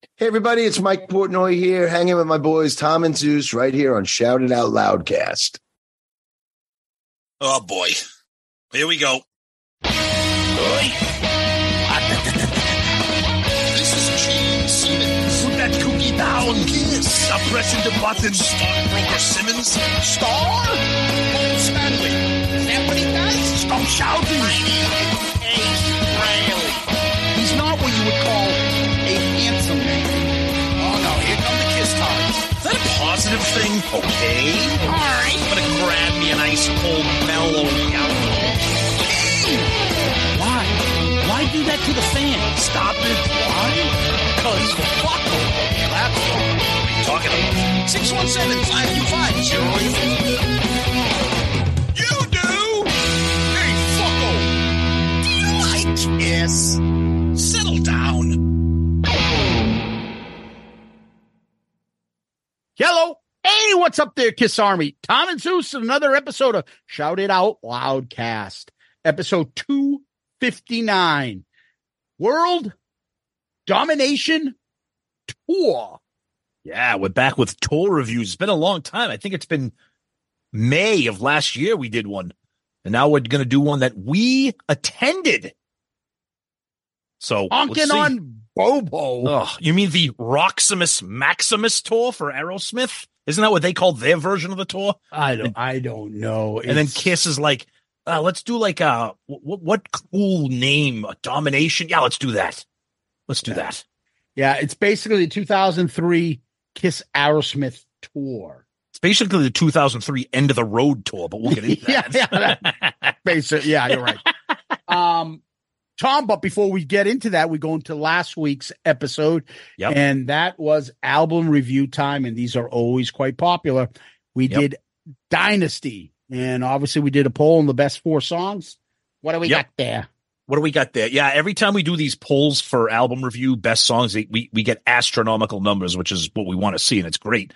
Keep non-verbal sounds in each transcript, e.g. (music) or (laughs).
Hey, everybody, it's Mike Portnoy here, hanging with my boys Tom and Zeus right here on Shout It Out Loudcast. Oh, boy. Here we go. This is Gene Simmons. Put that cookie down. Kiss. Stop pressing the button. Stockbroker Simmons. Star? Paul Stanley. Is that what he does? Stop shouting. Positive thing? Okay. All right. I'm gonna grab me an ice cold mellow alcohol. Why? Why do that to the fans? Stop it. Why? Because fuck them. That's why. What are talking about? 617-525-08. You do? Hey, fucko. Do you like kiss? Settle down. Hello. Hey, what's up there, Kiss Army? Tom and Zeus, another episode of Shout It Out Loudcast, episode 259. World Domination Tour. Yeah, we're back with tour reviews. It's been a long time. I think it's been May of last year we did one. And now we're going to do one that we attended. So, Honkin' on Bobo. Oh, you mean the Rocksimus Maximus tour for Aerosmith? Isn't that what they call their version of the tour? I don't I don't know. And then Kiss is like, uh, let's do like a what, what cool name? A domination? Yeah, let's do that. Let's do Yeah. that. Yeah, it's basically the 2003 Kiss Aerosmith tour. It's basically the 2003 end of the road tour, but we'll get into (laughs) that. Yeah, that. (laughs) Basically, yeah, you're right. (laughs) um, Tom, but before we get into that, we go into last week's episode, Yep. and that was album review time, and these are always quite popular. We Yep. did Dynasty, and obviously we did a poll on the best four songs. What do we Yep. got there? What do we got there? Yeah, every time we do these polls for album review, best songs, we we get astronomical numbers, which is what we want to see, and it's great.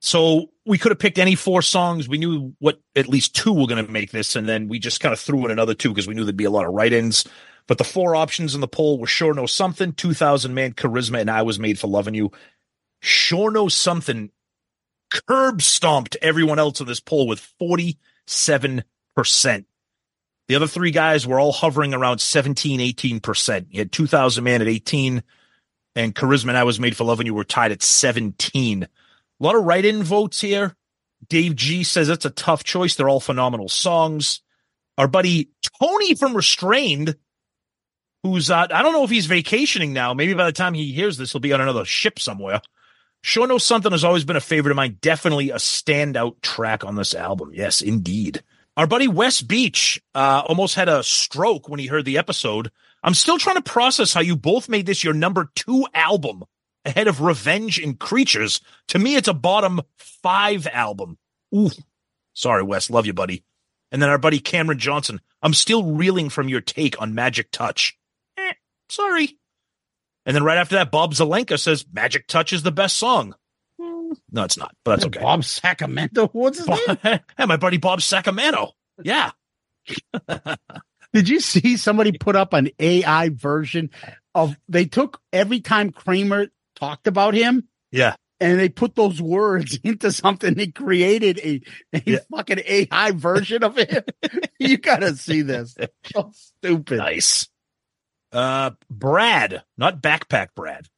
So we could have picked any four songs. We knew what at least two were going to make this, and then we just kind of threw in another two because we knew there'd be a lot of write-ins. But the four options in the poll were "Sure Know Something," "2000 Man," "Charisma," and "I Was Made for Loving You." "Sure Know Something" curb stomped everyone else in this poll with forty-seven percent. The other three guys were all hovering around 17, 18%. You had 2000 man at 18 and Charisma and I was made for loving you were tied at 17. A lot of write-in votes here. Dave G says it's a tough choice. They're all phenomenal songs. Our buddy Tony from Restrained, who's uh, I don't know if he's vacationing now. Maybe by the time he hears this, he'll be on another ship somewhere. Sure Knows Something has always been a favorite of mine. Definitely a standout track on this album. Yes, indeed. Our buddy Wes Beach uh, almost had a stroke when he heard the episode. I'm still trying to process how you both made this your number two album ahead of Revenge and Creatures. To me, it's a bottom five album. Ooh, sorry, Wes. Love you, buddy. And then our buddy Cameron Johnson. I'm still reeling from your take on Magic Touch. Sorry. And then right after that, Bob Zelenka says Magic Touch is the best song. Hmm, No, it's not, but that's okay. Bob Sacramento. What's his name? (laughs) hey, my buddy Bob Sacramento. Yeah. (laughs) Did you see somebody put up an AI version of? They took every time Kramer talked about him, Yeah. and they put those words (laughs) into something. They created a, a Yeah. fucking AI version of it. you gotta see this. So stupid. Nice. Uh, Brad, not backpack Brad.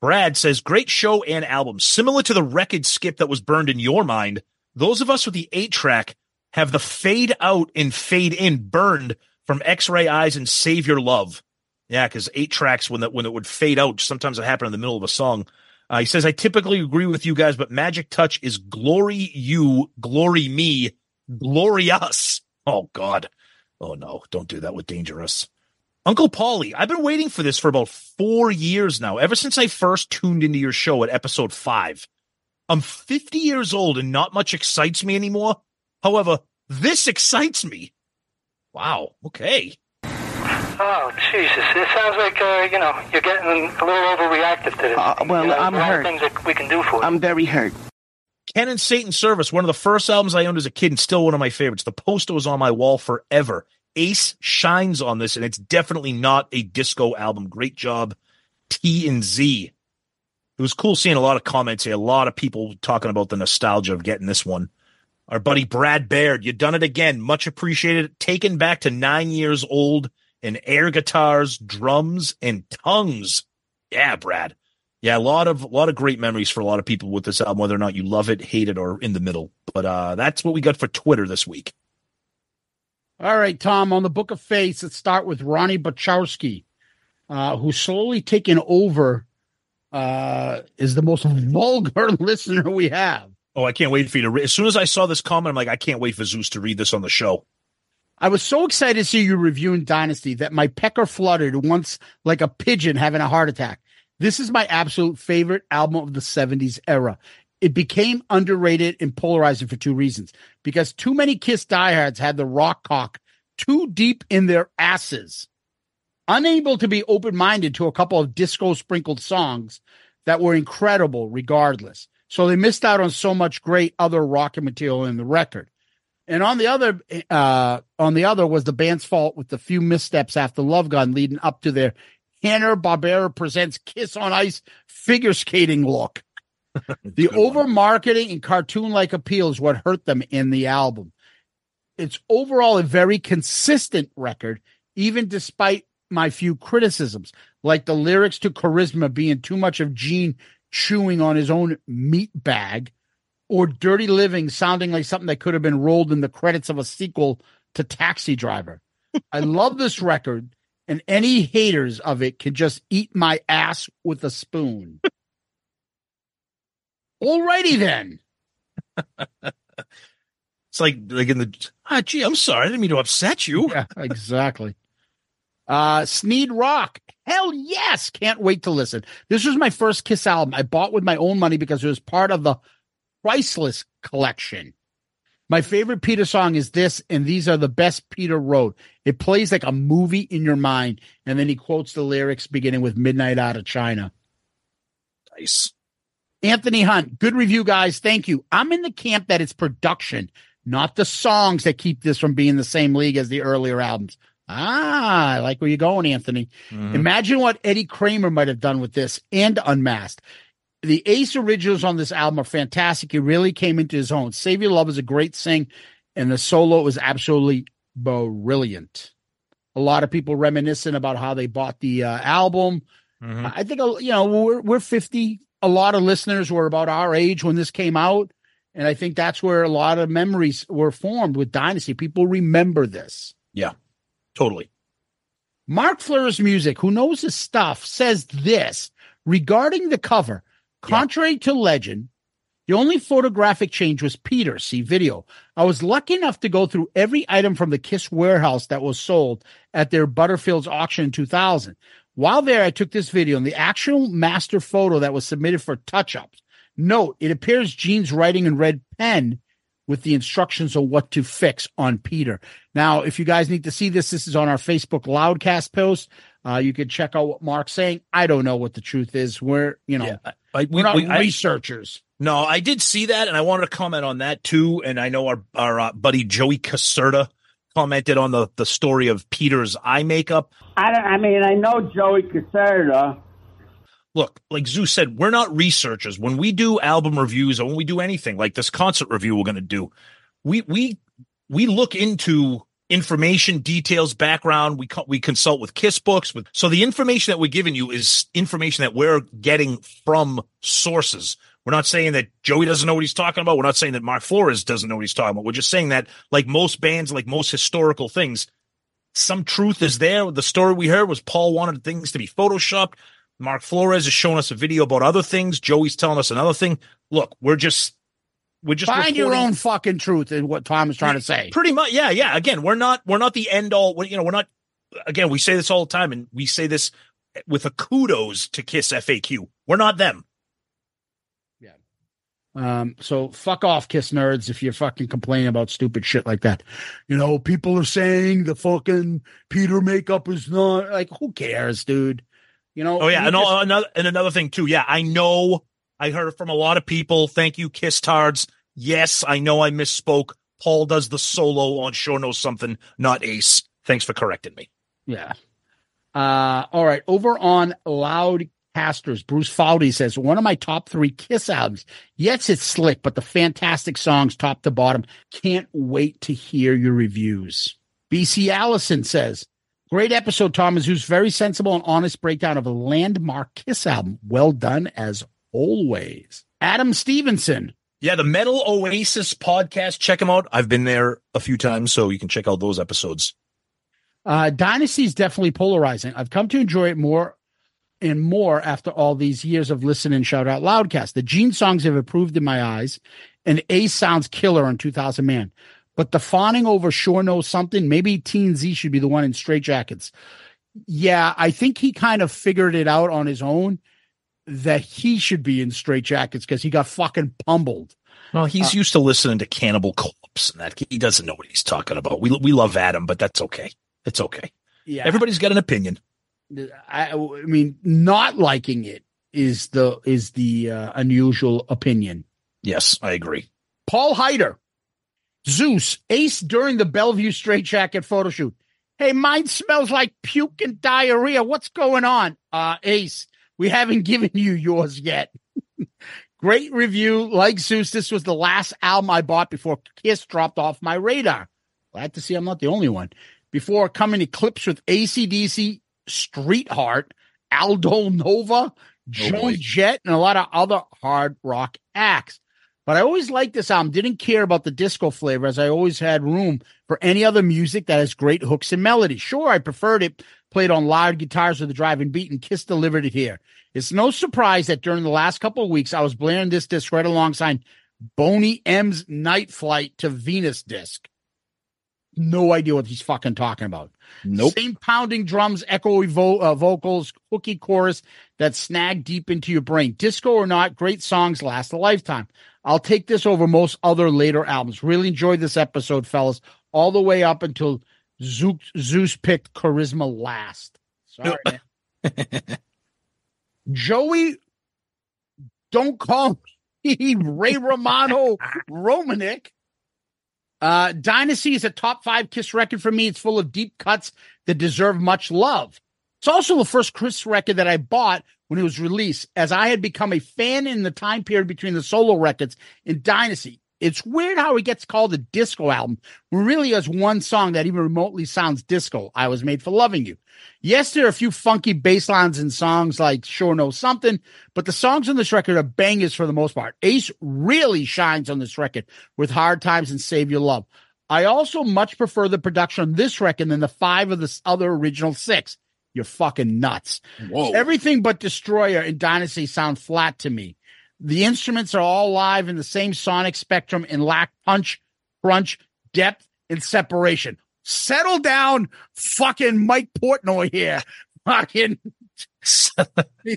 Brad says, great show and album. Similar to the record skip that was burned in your mind, those of us with the eight track have the fade out and fade in burned from X-ray eyes and save your love. Yeah, because eight tracks when that when it would fade out, sometimes it happened in the middle of a song. Uh, he says, I typically agree with you guys, but Magic Touch is glory you, glory me, glory us. Oh God. Oh no, don't do that with Dangerous. Uncle Paulie, I've been waiting for this for about four years now, ever since I first tuned into your show at episode five. I'm 50 years old and not much excites me anymore. However, this excites me. Wow. Okay. Oh, Jesus. It sounds like, uh, you know, you're getting a little overreactive to this. Uh, well, You know, I'm there's a lot of hurt. things that we can do for you. I'm very hurt. Ken and Satan Service, one of the first albums I owned as a kid and still one of my favorites. The poster was on my wall forever. Ace shines on this, and it's definitely not a disco album. Great job, T and Z. It was cool seeing a lot of comments here, a lot of people talking about the nostalgia of getting this one. Our buddy Brad Baird, you done it again. Much appreciated. Taken back to nine years old and air guitars, drums, and tongues. Yeah, Brad. Yeah, a lot of a lot of great memories for a lot of people with this album, whether or not you love it, hate it, or in the middle. But uh that's what we got for Twitter this week. All right, Tom, on the Book of Face, let's start with Ronnie Bachowski, uh, who's slowly taken over, uh, is the most vulgar (laughs) listener we have. Oh, I can't wait for you to read. As soon as I saw this comment, I'm like, I can't wait for Zeus to read this on the show. I was so excited to see you reviewing Dynasty that my pecker fluttered once like a pigeon having a heart attack. This is my absolute favorite album of the 70s era. It became underrated and polarizing for two reasons. Because too many Kiss diehards had the rock cock too deep in their asses, unable to be open minded to a couple of disco sprinkled songs that were incredible regardless. So they missed out on so much great other rock and material in the record. And on the other, uh, on the other was the band's fault with the few missteps after Love Gun leading up to their Hanna Barbera presents Kiss on Ice figure skating look. (laughs) the over marketing and cartoon like appeal is what hurt them in the album. It's overall a very consistent record, even despite my few criticisms, like the lyrics to Charisma being too much of Gene chewing on his own meat bag, or Dirty Living sounding like something that could have been rolled in the credits of a sequel to Taxi Driver. I love this record, and any haters of it can just eat my ass with a spoon. Alrighty then. (laughs) It's like like in the ah, gee, I'm sorry, I didn't mean to upset you. Yeah, exactly. Uh Sneed Rock. Hell yes. Can't wait to listen. This was my first Kiss album. I bought with my own money because it was part of the Priceless collection. My favorite Peter song is this, and these are the best Peter wrote. It plays like a movie in your mind, and then he quotes the lyrics beginning with Midnight Out of China. Nice. Anthony Hunt, good review, guys. Thank you. I'm in the camp that it's production, not the songs that keep this from being the same league as the earlier albums. Ah, I like where you're going, Anthony. Mhm. Imagine what Eddie Kramer might have done with this and Unmasked. The Ace originals on this album are fantastic. He really came into his own. Save Your Love is a great sing, and the solo was absolutely brilliant. A lot of people reminiscing about how they bought the uh, album. Mhm. I think uh, you know we're we're 50. A lot of listeners were about our age when this came out, and I think that's where a lot of memories were formed with Dynasty. People remember this. Yeah, totally. Mark Fleur's music, who knows his stuff, says this regarding the cover. Contrary to legend, the only photographic change was Peter. See video. I was lucky enough to go through every item from the Kiss warehouse that was sold at their Butterfields auction in 2000. While there, I took this video and the actual master photo that was submitted for touch ups. Note, it appears Gene's writing in red pen with the instructions on what to fix on Peter. Now, if you guys need to see this, this is on our Facebook Loudcast post. Uh, you can check out what Mark's saying. I don't know what the truth is. We're, you know, Yeah. I, I, we, we're not we- I- researchers. no, I did see that, and I wanted to comment on that too. And I know our our uh, buddy Joey Caserta commented on the the story of Peter's eye makeup. I don't. I mean, I know Joey Caserta. look, like Zeus said, we're not researchers. When we do album reviews or when we do anything like this concert review we're going to do, we we we look into information, details, background. We co- we consult with Kiss books. With so the information that we're giving you is information that we're getting from sources. We're not saying that Joey doesn't know what he's talking about. We're not saying that Mark Flores doesn't know what he's talking about. We're just saying that, like most bands, like most historical things, some truth is there. The story we heard was Paul wanted things to be photoshopped. Mark Flores is showing us a video about other things. Joey's telling us another thing. Look, we're just we're just Find your own fucking truth in what Tom is trying to say. Pretty much, yeah, yeah. Again, we're not we're not the end all. You know, we're not again, we say this all the time, and we say this with a kudos to Kiss FAQ. We're not them. Um, so fuck off, kiss nerds, if you're fucking complaining about stupid shit like that. You know, people are saying the fucking Peter makeup is not like who cares, dude? You know. Oh yeah, and just- all, another and another thing too. Yeah, I know. I heard from a lot of people. Thank you, Kiss Tards. Yes, I know I misspoke. Paul does the solo on Sure Knows Something, not Ace. Thanks for correcting me. Yeah. Uh, all right. Over on Loudcasters, Bruce Fowley says one of my top three Kiss albums. Yes, it's slick, but the fantastic songs, top to bottom. Can't wait to hear your reviews. BC Allison says, great episode, Thomas, who's very sensible and honest breakdown of a landmark Kiss album. Well done as always. Adam Stevenson. Yeah, the Metal Oasis podcast. Check them out. I've been there a few times, so you can check out those episodes. Uh, Dynasty is definitely polarizing. I've come to enjoy it more and more after all these years of listening shout out loudcast. The Gene songs have improved in my eyes, and Ace sounds killer on 2000 Man. But the fawning over sure knows something. Maybe Teen Z should be the one in straight jackets. Yeah, I think he kind of figured it out on his own that he should be in straight jackets because he got fucking pummeled. Well, he's uh, used to listening to Cannibal Corpse and that. He doesn't know what he's talking about. We we love Adam, but that's okay. It's okay. Yeah, Everybody's got an opinion. I, I mean, not liking it is the is the uh, unusual opinion. Yes, I agree. Paul Heider, Zeus, Ace during the Bellevue Straight Jacket photo shoot. Hey, mine smells like puke and diarrhea. What's going on? Uh, Ace, we haven't (laughs) given you yours yet. (laughs) Great review. Like Zeus, this was the last album I bought before Kiss dropped off my radar. Glad to see I'm not the only one. Before coming to clips with ACDC, Streetheart, Aldo Nova, Joan boy. Jett, and a lot of other hard rock acts. But I always liked this album. Didn't care about the disco flavor as I always had room for any other music that has great hooks and melodies. Sure, I preferred it played on loud guitars with a driving beat and Kiss delivered it here. It's no surprise that during the last couple of weeks, I was blaring this disc right alongside Boney M's Night Flight to Venus disc. No idea what he's fucking talking about. Nope. Same pounding drums, echoey vo- uh, vocals, hooky chorus that snag deep into your brain. Disco or not, great songs last a lifetime. I'll take this over most other later albums. Really enjoyed this episode, fellas, all the way up until Zeus, Zeus picked Charisma last. Sorry, man. (laughs) Joey, don't call me (laughs) Ray Romano Romanik. Uh, Dynasty is a top five Kiss record for me. It's full of deep cuts that deserve much love. It's also the first Kiss record that I bought when it was released, as I had become a fan in the time period between the solo records and Dynasty. It's weird how it gets called a disco album when really has one song that even remotely sounds disco. I was made for loving you. Yes, there are a few funky bass lines in songs like Sure Know Something, but the songs on this record are bangers for the most part. Ace really shines on this record with Hard Times and Save Your Love. I also much prefer the production on this record than the five of the other original six. You're fucking nuts. Whoa. Everything but Destroyer and Dynasty sound flat to me. The instruments are all live in the same sonic spectrum and lack punch, crunch, depth, and separation. Settle down, fucking Mike Portnoy here. (laughs) Fucking, (laughs)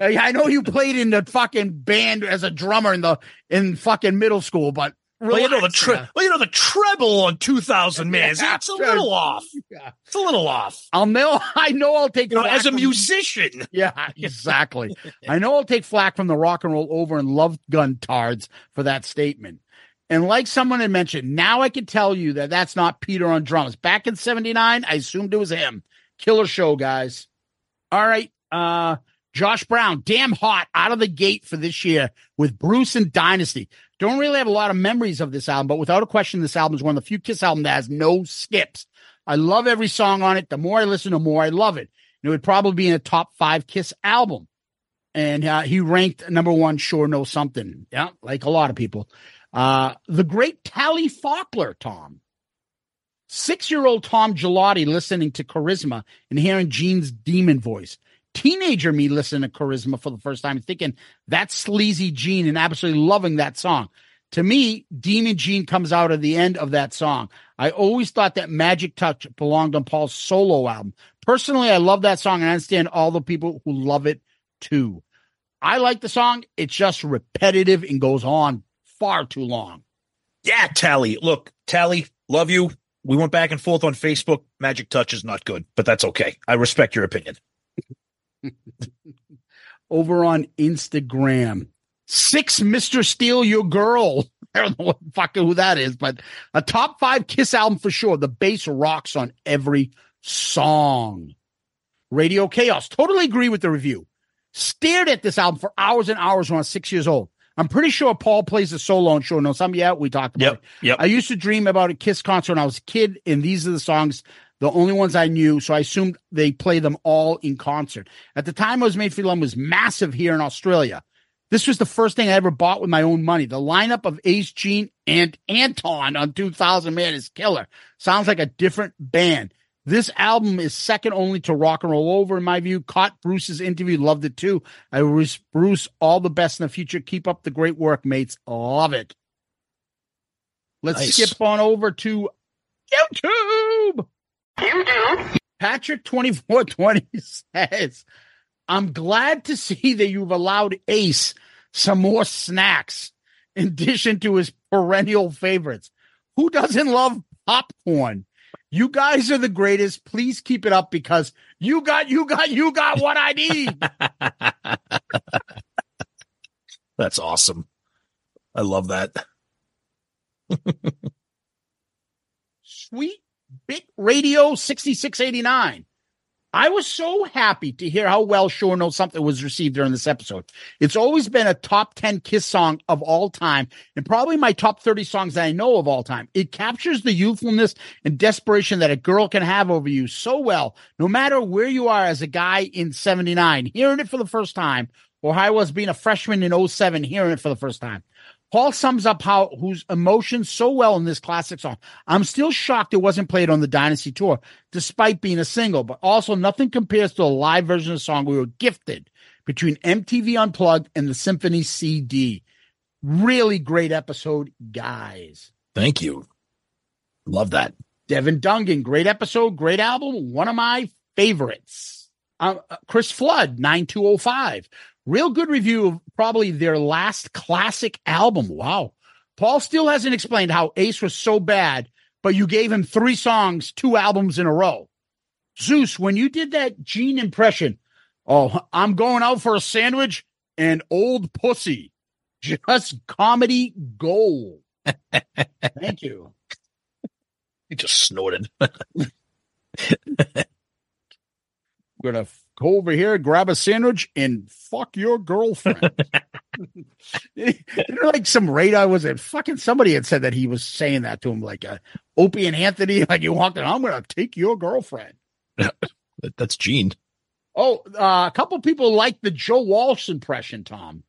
I know you played in the fucking band as a drummer in the in fucking middle school, but well, you know the tre- yeah. well, you know the treble on two thousand (laughs) man. Yeah, it's a little off. Yeah. It's a little off. I'll know. (laughs) I know. I'll take You know, as a from- musician. (laughs) Yeah, exactly. I know I'll take flack from the rock and roll over and love gun tards for that statement. And like someone had mentioned, now I can tell you that that's not Peter on drums. Back in 79, I assumed it was him. Killer show, guys. All right. Uh, Josh Brown, damn hot out of the gate for this year with Bruce and Dynasty. Don't really have a lot of memories of this album, but without a question, this album is one of the few Kiss albums that has no skips. I love every song on it. The more I listen, the more I love it. And it would probably be in a top five Kiss album. And uh, he ranked number one, Sure Know Something. Yeah, like a lot of people. Uh, the great Tally Faulkner, Tom. Six year old Tom Gelati listening to Charisma and hearing Gene's demon voice. Teenager me listening to Charisma for the first time thinking that's sleazy Gene and absolutely loving that song. To me, Demon Gene comes out at the end of that song. I always thought that Magic Touch belonged on Paul's solo album. Personally, I love that song and I understand all the people who love it too. I like the song. It's just repetitive and goes on far too long. Yeah, Tally. Look, Tally, love you. We went back and forth on Facebook. Magic Touch is not good, but that's okay. I respect your opinion. (laughs) Over on Instagram, six Mr. Steal Your Girl. (laughs) I don't know what fucking who that is, but a top five Kiss album for sure. The bass rocks on every song. Radio Chaos. Totally agree with the review. Stared at this album for hours and hours when I was six years old. I'm pretty sure Paul plays a solo on show notes. Some yeah, we talked about Yep. it. Yep. I used to dream about a Kiss concert when I was a kid, and these are the songs, the only ones I knew. So I assumed they play them all in concert. At the time, I was made for Love was massive here in Australia. This was the first thing I ever bought with my own money. The lineup of Ace, Gene, and Anton on 2000 Man is killer. Sounds like a different band. This album is second only to Rock and Roll Over, in my view. Caught Bruce's interview, loved it too. I wish Bruce all the best in the future. Keep up the great work, mates. Love it. Let's Nice. skip on over to YouTube. YouTube? Patrick 2420 says, I'm glad to see that you've allowed Ace some more snacks in addition to his perennial favorites. Who doesn't love popcorn? You guys are the greatest. Please keep it up because you got, you got, you got what I need. (laughs) That's awesome. I love that. (laughs) Sweet Bit Radio 6689. I was so happy to hear how well Sure Knows Something was received during this episode. It's always been a top 10 Kiss song of all time and probably my top 30 songs that I know of all time. It captures the youthfulness and desperation that a girl can have over you so well, no matter where you are as a guy in 79, hearing it for the first time, or how I was being a freshman in 07, hearing it for the first time. Paul sums up how whose emotions so well in this classic song. I'm still shocked it wasn't played on the Dynasty tour, despite being a single, but also nothing compares to a live version of the song we were gifted between MTV Unplugged and the Symphony CD. Really great episode, guys. Thank you. Love that. Devin Dungan, great episode, great album, one of my favorites. Uh, Chris Flood, 9205. Real good review of probably their last classic album. Wow. Paul still hasn't explained how Ace was so bad, but you gave him three songs, two albums in a row. Zeus, when you did that Gene impression, oh, I'm going out for a sandwich and old pussy. Just comedy gold. Thank you. He (laughs) just snorted. (laughs) We're gonna go over here, grab a sandwich, and fuck your girlfriend. (laughs) (laughs) you know, like some radar was it? Fucking somebody had said that he was saying that to him, like uh, Opie and Anthony. (laughs) Like you walked in, I'm gonna take your girlfriend. That's Gene. Oh, uh, a couple people like the Joe Walsh impression, Tom.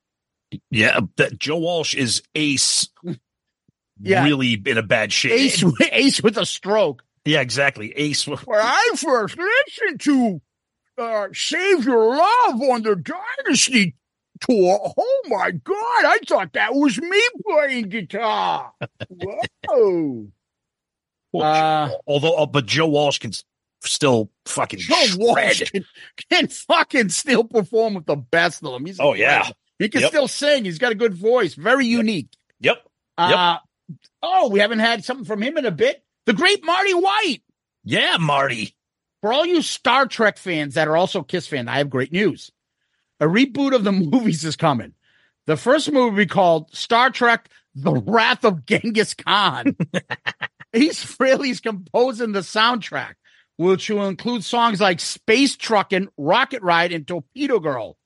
Yeah, that Joe Walsh is ace. Yeah. Really in a bad shape. Ace, Ace with a stroke. Yeah, exactly. Ace. When I first listened to uh, Save Your Love on the Dynasty tour, oh my God, I thought that was me playing guitar. (laughs) Whoa. Uh, Although, uh, but Joe Walsh can still fucking Joe Walsh can, can fucking still perform with the best of them. He's Oh, yeah. He can Yep. still sing. He's got a good voice. Very unique. Yep. Uh, oh, we haven't had something from him in a bit. The great Marty White. Yeah, Marty. For all you Star Trek fans that are also Kiss fans, I have great news. A reboot of the (laughs) movies is coming. The first movie will be called Star Trek The Wrath of Genghis Khan. (laughs) He's Frehley's composing the soundtrack, which will include songs like Space Truckin', Rocket Ride, and Torpedo Girl.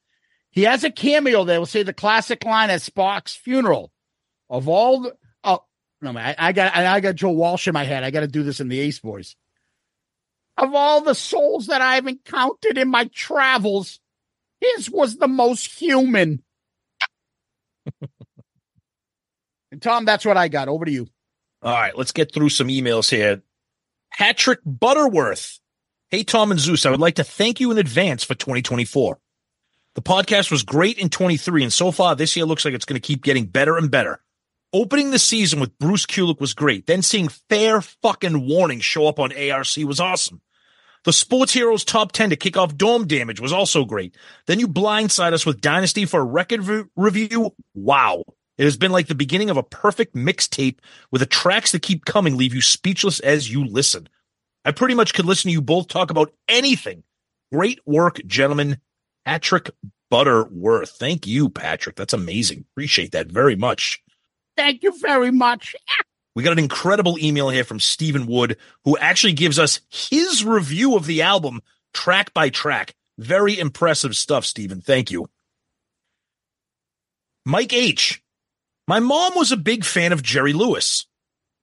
He has a cameo that will say the classic line at Spock's funeral. Of all the oh no man, I, I got I, I got Joe Walsh in my head. I got to do this in the Ace voice. Of all the souls that I've encountered in my travels, his was the most human. (laughs) and Tom, that's what I got. Over to you. All right, let's get through some emails here. Patrick Butterworth. Hey, Tom and Zeus, I would like to thank you in advance for 2024. The podcast was great in 23, and so far this year looks like it's going to keep getting better and better. Opening the season with Bruce Kulick was great. Then seeing Fair fucking Warning show up on ARC was awesome. The Sports Heroes Top 10 to kick off Dome Damage was also great. Then you blindside us with Dynasty for a record re- review. Wow. It has been like the beginning of a perfect mixtape where the tracks that keep coming leave you speechless as you listen. I pretty much could listen to you both talk about anything. Great work, gentlemen. Patrick Butterworth. Thank you, Patrick. That's amazing. Appreciate that very much. Thank you very much. (laughs) We got an incredible email here from Stephen Wood, who actually gives us his review of the album track by track. Very impressive stuff, Stephen. Thank you. Mike H. My mom was a big fan of Jerry Lewis.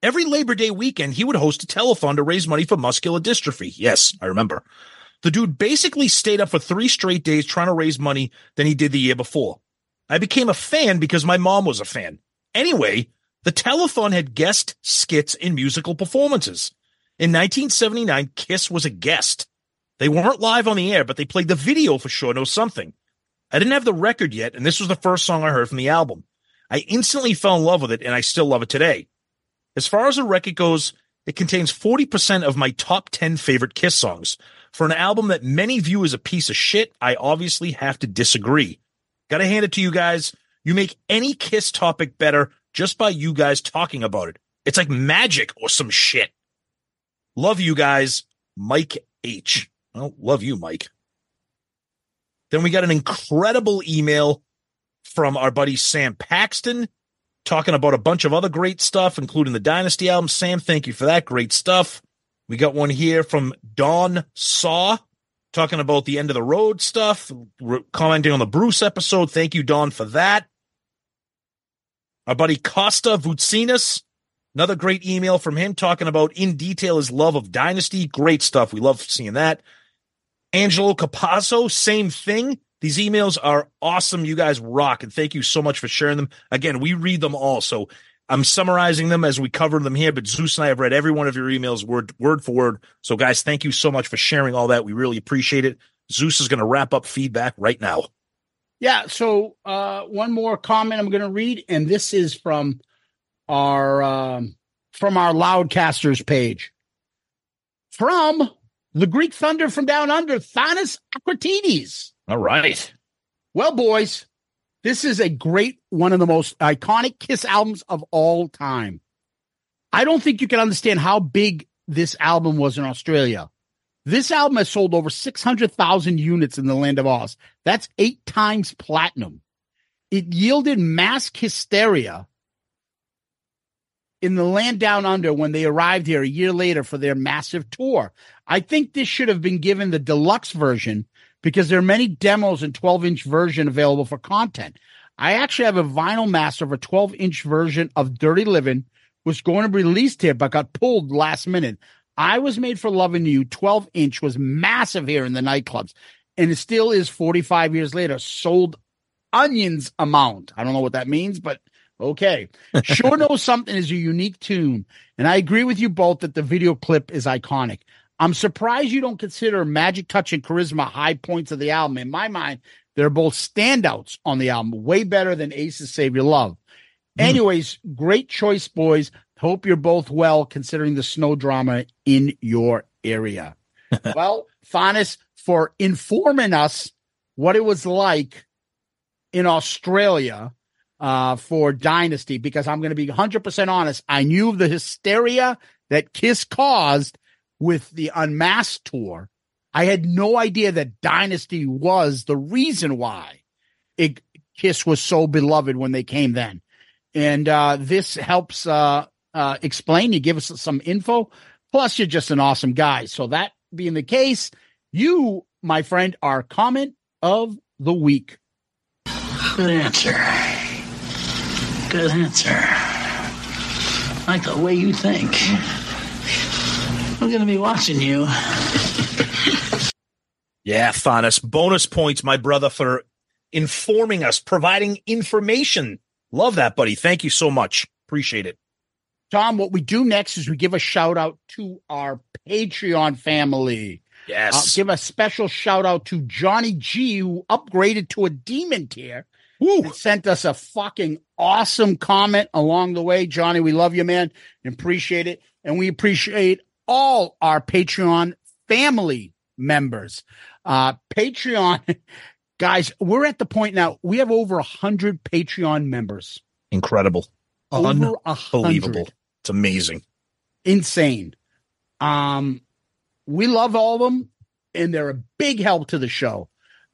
Every Labor Day weekend, he would host a telethon to raise money for muscular dystrophy. Yes, I remember. The dude basically stayed up for three straight days trying to raise money than he did the year before. I became a fan because my mom was a fan. Anyway, the telethon had guest skits in musical performances. In 1979, Kiss was a guest. They weren't live on the air, but they played the video for Sure Know Something. I didn't have the record yet, and this was the first song I heard from the album. I instantly fell in love with it, and I still love it today. As far as the record goes, it contains 40% of my top 10 favorite Kiss songs. For an album that many view as a piece of shit, I obviously have to disagree. Gotta hand it to you guys. You make any Kiss topic better just by you guys talking about it. It's like magic or some shit. Love you guys, Mike H. Well, love you, Mike. Then we got an incredible email from our buddy Sam Paxton talking about a bunch of other great stuff, including the Dynasty album. Sam, thank you for that. Great stuff. We got one here from Don Saw talking about the end of the road stuff, re- commenting on the Bruce episode. Thank you, Don, for that. Our buddy Costa Vutsinas, another great email from him talking about in detail his love of Dynasty. Great stuff. We love seeing that. Angelo Capasso, same thing. These emails are awesome. You guys rock. And thank you so much for sharing them. Again, we read them all. So I'm summarizing them as we cover them here, but Zeus and I have read every one of your emails word, word for word. So guys, thank you so much for sharing all that. We really appreciate it. Zeus is going to wrap up feedback right now. Yeah. So uh, one more comment I'm going to read, and this is from our um, from our Loudcasters page from the Greek Thunder from Down Under, Thanos Akratides. All right. Well, boys, this is a great one of the most iconic Kiss albums of all time. I don't think you can understand how big this album was in Australia. This album has sold over 600,000 units in the land of Oz. That's eight times platinum. It yielded mass hysteria in the land down under when they arrived here a year later for their massive tour. I think this should have been given the deluxe version because there are many demos and 12 inch version available for content. I actually have a vinyl master of a 12 inch version of Dirty Living, was going to be released here, but got pulled last minute. I was made for loving you. 12 inch was massive here in the nightclubs, and it still is 45 years later. Sold onions amount. I don't know what that means, but okay. (laughs) Sure Know Something is a unique tune, and I agree with you both that the video clip is iconic. I'm surprised you don't consider Magic Touch and Charisma high points of the album. In my mind, they're both standouts on the album, way better than Aces Save Your Love. Mm. Anyways, great choice, boys. Hope you're both well considering the snow drama in your area. (laughs) well, Fanis, for informing us what it was like in Australia uh, for Dynasty, because I'm going to be 100% honest. I knew the hysteria that Kiss caused with the Unmasked tour. I had no idea that Dynasty was the reason why it, Kiss was so beloved when they came then. And uh, this helps uh, uh, explain. You give us some info. Plus, you're just an awesome guy. So, that being the case, you, my friend, are comment of the week. Good answer. Good answer. I like the way you think. I'm going to be watching you. (laughs) Yeah, Thanos. Bonus points, my brother, for informing us, providing information. Love that, buddy. Thank you so much. Appreciate it. Tom, what we do next is we give a shout out to our Patreon family. Yes. Uh, give a special shout out to Johnny G, who upgraded to a demon tier. Woo. and sent us a fucking awesome comment along the way. Johnny, we love you, man. and Appreciate it. And we appreciate all our Patreon family members. Uh, Patreon, (laughs) guys, we're at the point now, we have over a hundred Patreon members. Incredible. Over Unbelievable. hundred. It's amazing. Insane. Um, we love all of them, and they're a big help to the show.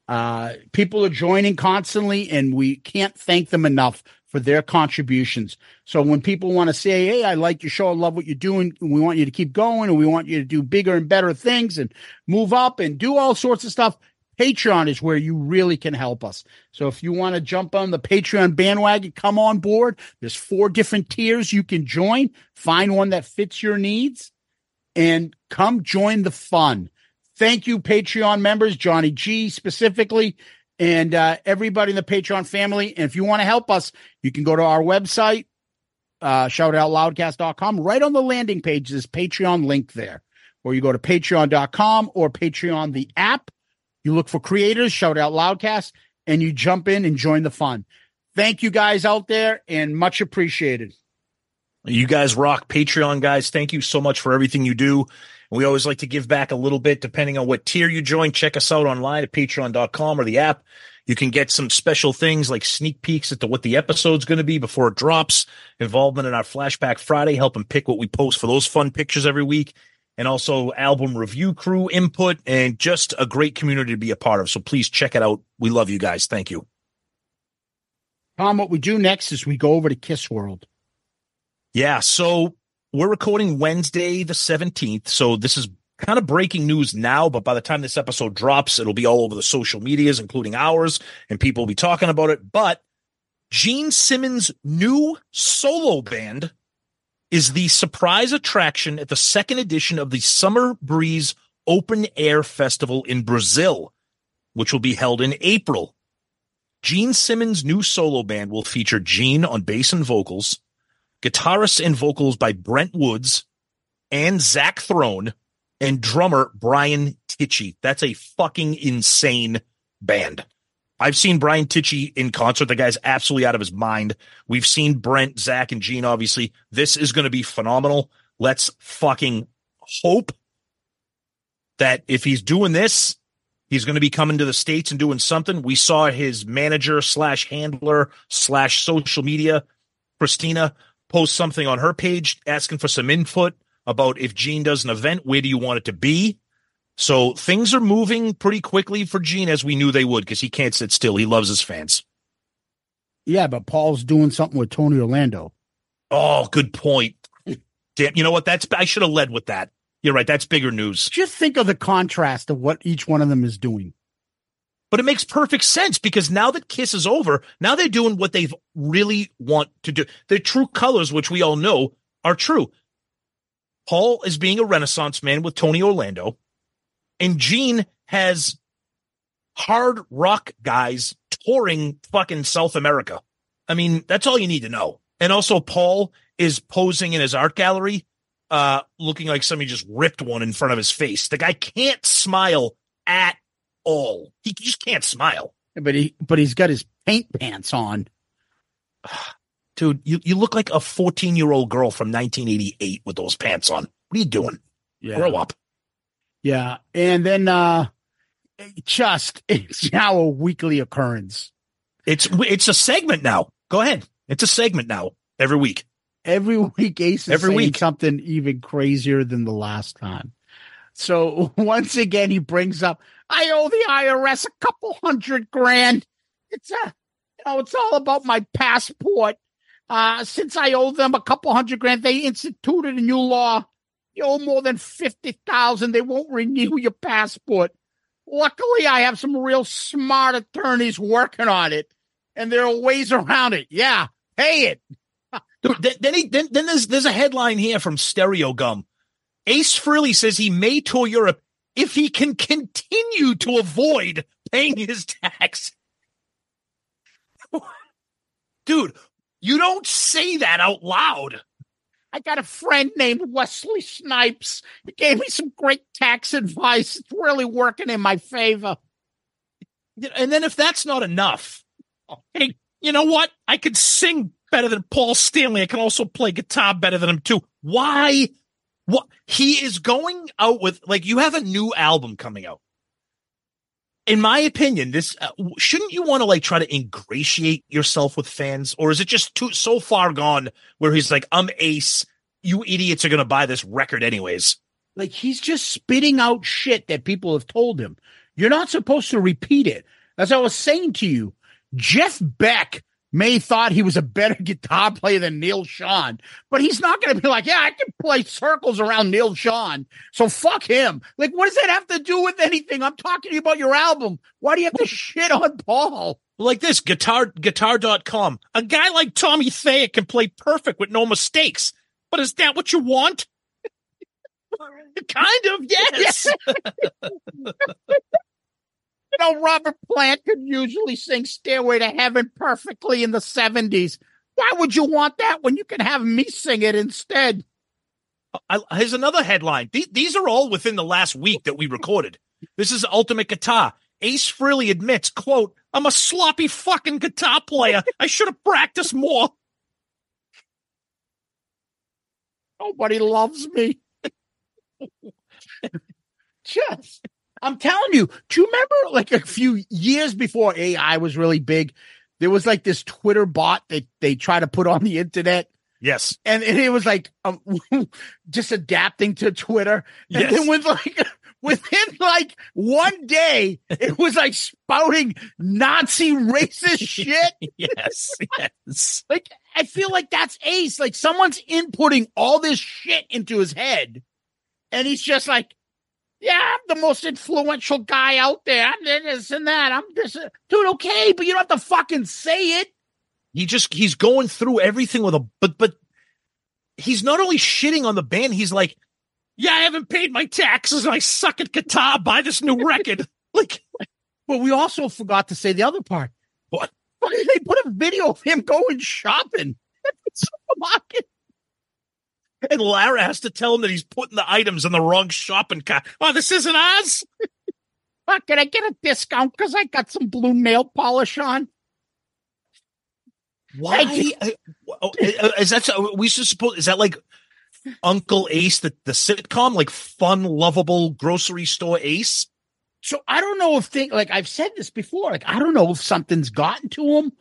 Uh, people are joining constantly, and we can't thank them enough for their contributions. So when people want to say, "Hey, I like your show, I love what you're doing, we want you to keep going, and we want you to do bigger and better things, and move up, and do all sorts of stuff," Patreon is where you really can help us. So if you want to jump on the Patreon bandwagon, come on board. There's four different tiers you can join. Find one that fits your needs, and come join the fun thank you, Patreon members, Johnny G specifically, and uh, everybody in the Patreon family. And if you want to help us, you can go to our website, uh, shoutoutloudcast.com. Right on the landing page, there's Patreon link there. Or you go to patreon.com or Patreon, the app. You look for creators, Shout Out Loudcast, and you jump in and join the fun. Thank you guys out there and much appreciated. You guys rock. Patreon guys, thank you so much for everything you do. We always like to give back a little bit depending on what tier you join. Check us out online at patreon.com or the app. You can get some special things like sneak peeks at the, what the episode's going to be before it drops, involvement in our Flashback Friday, helping pick what we post for those fun pictures every week, and also album review crew input and just a great community to be a part of. So please check it out. We love you guys. Thank you. Tom, what we do next is we go over to Kiss World. Yeah. So we're recording Wednesday, the 17th. So this is kind of breaking news now, but by the time this episode drops, it'll be all over the social medias, including ours, and people will be talking about it. But Gene Simmons' new solo band is the surprise attraction at the second edition of the Summer Breeze Open Air Festival in Brazil, which will be held in April. Gene Simmons' new solo band will feature Gene on bass and vocals, guitarists and vocals by Brent Woods and Zach Throne, and drummer Brian Tichy. That's a fucking insane band. I've seen Brian Tichy in concert. The guy's absolutely out of his mind. We've seen Brent, Zach, and Gene, obviously. This is going to be phenomenal. Let's fucking hope that if he's doing this, he's going to be coming to the States and doing something. We saw his manager slash handler slash social media, Christina, post something on her page asking for some input about if Gene does an event, where do you want it to be? So things are moving pretty quickly for Gene as we knew they would because he can't sit still. He loves his fans. Yeah, but Paul's doing something with Tony Orlando. Oh, good point. Damn, you know what? That's I should have led with that. You're right. That's bigger news. Just think of the contrast of what each one of them is doing. But it makes perfect sense because now that Kiss is over, now they're doing what they really want to do. Their true colors, which we all know are true. Paul is being a renaissance man with Tony Orlando, and Gene has hard rock guys touring fucking South America. I mean, that's all you need to know. And also, Paul is posing in his art gallery, uh, looking like somebody just ripped one in front of his face. The guy can't smile at all. He just can't smile. But he but he's got his paint pants on. (sighs) Dude, you, you look like a 14 year old girl from 1988 with those pants on. What are you doing? Yeah. Grow up. Yeah. And then uh just (laughs) it's now a weekly occurrence. It's it's a segment now. Go ahead. It's a segment now every week. Every week Ace is Every week. something even crazier than the last time. So (laughs) once again he brings up I owe the IRS a couple hundred grand. It's a you know, it's all about my passport. Uh since I owe them a couple hundred grand, they instituted a new law. You owe more than fifty thousand, they won't renew your passport. Luckily, I have some real smart attorneys working on it, and there are ways around it. Yeah, pay it. (laughs) Then, he, then, then there's, there's a headline here from Stereogum. Ace Frehley says he may tour Europe if he can continue to avoid paying his tax. (laughs) Dude, you don't say that out loud. I got a friend named Wesley Snipes. He gave me some great tax advice. It's really working in my favor. And then if that's not enough, hey, you know what? I could sing better than Paul Stanley. I can also play guitar better than him too. Why? What he is going out with like you have a new album coming out. In my opinion, this uh, shouldn't you want to like try to ingratiate yourself with fans, or is it just too so far gone where he's like, "I'm Ace, you idiots are to buy this record anyways." Like he's just spitting out shit that people have told him. You're not supposed to repeat it. As I was saying to you, Jeff Beck may thought he was a better (laughs) guitar player than Neal Schon, but he's not going to be like, yeah, I can play circles around Neal Schon. So fuck him. Like, what does that have to do with anything? I'm talking to you about your album. Why do you have to shit on Paul? Like this guitar, guitar.com. A guy like Tommy Thayer can play perfect with no mistakes. But is that what you want? (laughs) kind of, yes. (laughs) You know, Robert Plant could usually sing Stairway to Heaven perfectly in the 70s. Why would you want that when you can have me sing it instead? I, here's another headline. These, these are all within the last week that we recorded. This is Ultimate Guitar. Ace Frehley admits, quote, I'm a sloppy fucking guitar player. I should have practiced more. Nobody loves me. (laughs) Just I'm telling you, do you remember like a few years before AI was really big? There was like this Twitter bot that they try to put on the internet. Yes. And, and it was like um, (laughs) just adapting to Twitter. And Yes. then with like (laughs) within like one day, it was like spouting Nazi racist (laughs) shit. Yes. Yes. Like I feel like that's Ace. Like someone's inputting all this shit into his head, and he's just like, "Yeah, I'm the most influential guy out there. I'm this and that. I'm this, dude. Okay, but you don't have to fucking say it. He just he's going through everything with a but but he's not only shitting on the band, he's like, Yeah, I haven't paid my taxes and I suck at guitar. Buy this new record. (laughs) like But we also forgot to say the other part. What? They put a video of him going shopping at the supermarket. And Lara has to tell him that he's putting the items in the wrong shopping cart. Oh, this isn't ours. Fuck, can I get a discount because I got some blue nail polish on? Why? Uh, oh, uh, is that so- we should suppose? Is that like Uncle Ace, the, the sitcom, like fun, lovable grocery store Ace? So I don't know if thing like I've said this before. Like I don't know if something's gotten to him.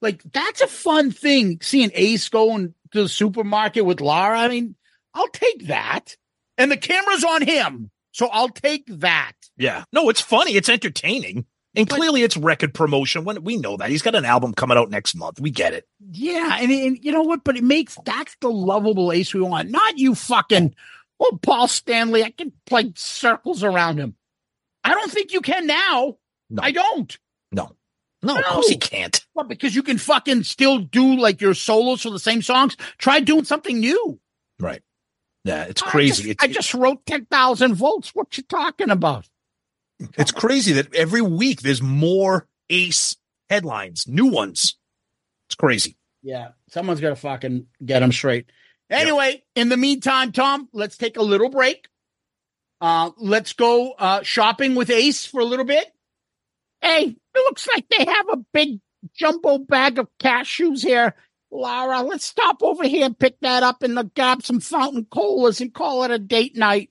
Like that's a fun thing seeing Ace going to the supermarket with Lara. I mean, I'll take that. And the camera's on him, so I'll take that. Yeah. No, it's funny. It's entertaining. And clearly it's record promotion. When we know that he's got an album coming out next month. We get it. Yeah, and, and you know what? But it makes that's the lovable Ace we want, not you fucking. Oh, Paul Stanley, I can play circles around him. I don't think you can now. No. I don't. No. No, of course he can't. Well, because you can fucking still do like your solos for the same songs. Try doing something new. Right. Yeah, it's I crazy. just- I just, wrote 10,000 volts. What you talking about? It's crazy that every week there's more Ace headlines, new ones. It's crazy. Yeah. Someone's got to fucking get them straight. Anyway, in the meantime, Tom, let's take a little break. Uh, let's go uh, shopping with Ace for a little bit. Hey, it looks like they have a big jumbo bag of cashews here. Laura, let's stop over here and pick that up and grab some fountain colas and call it a date night.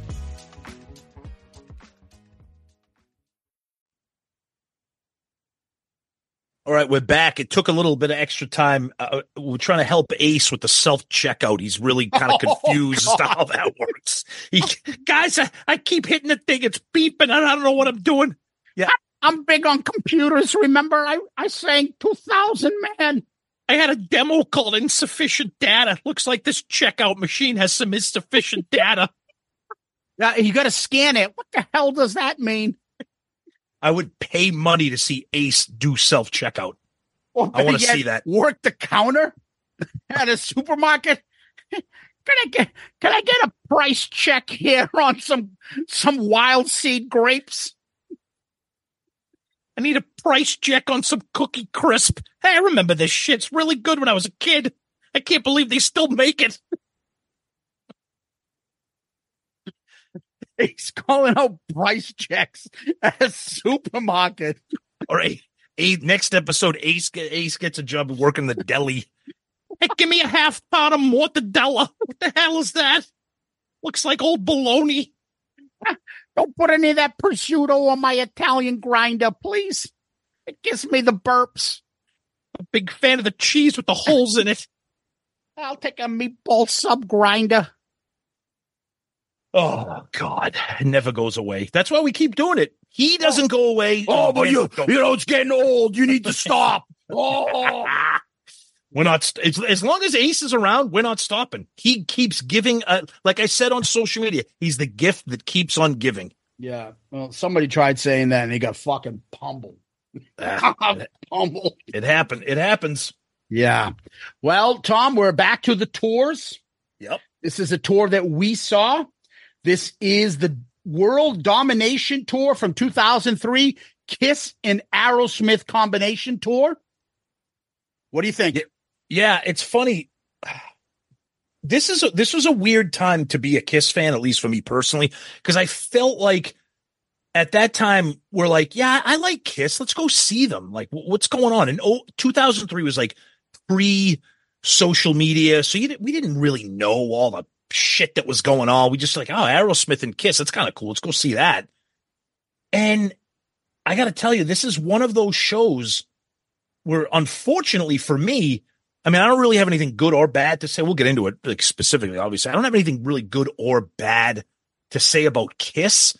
All right, we're back. It took a little bit of extra time. Uh, we're trying to help Ace with the self checkout. He's really kind of (laughs) confused as to how that works. He, guys, I, I keep hitting the thing. It's beeping. and I don't know what I'm doing. Yeah. I'm big on computers. Remember, I, I sang 2000 Man. I had a demo called Insufficient Data. Looks like this checkout machine has some insufficient data. (laughs) Uh, you got to scan it. What the hell does that mean? I would pay money to see Ace do self checkout. Or oh, I want to see that. Work the counter (laughs) at a supermarket. (laughs) Can I get can I get a price check here (laughs) on some some wild seed grapes? I need a price check on some Cookie Crisp. Hey, I remember this shit's really good when I was a kid. I can't believe they still make it. He's calling out price checks at a supermarket. All right. A, next episode, Ace Ace gets a job working the deli. Hey, give me a half pound of mortadella. What the hell is that? Looks like old bologna. Ah, don't put any of that prosciutto on my Italian grinder, please. It gives me the burps. A big fan of the cheese with the holes in it. I'll take a meatball sub grinder. Oh God, it never goes away. That's why we keep doing it. He doesn't go away. Oh, but you, you know, it's getting old. You need to stop. (laughs) Oh, We're not. St- as, as long as Ace is around, we're not stopping. He keeps giving. Uh, like I said on social media, he's the gift that keeps on giving. yeah. Well, somebody tried saying that and he got fucking pummeled. Ah, (laughs) pummeled. it happened. It happens. Yeah. Well, Tom, we're back to the tours. Yep. This is a tour that we saw. This is the World Domination Tour from 2003, Kiss and Aerosmith combination tour. What do you think? Yeah, it's funny. This is a, this was a weird time to be a Kiss fan, at least for me personally, because I felt like at that time we're like, yeah, I like Kiss. Let's go see them. Like, what's going on? And oh, 2003 was like pre social media, so you we didn't really know all the shit that was going on. We just like, oh, Aerosmith and Kiss, that's kind of cool. Let's go see that. And I got to tell you, this is one of those shows where, unfortunately for me, I mean, I don't really have anything good or bad to say. We'll get into it like specifically, obviously. I don't have anything really good or bad to say about Kiss.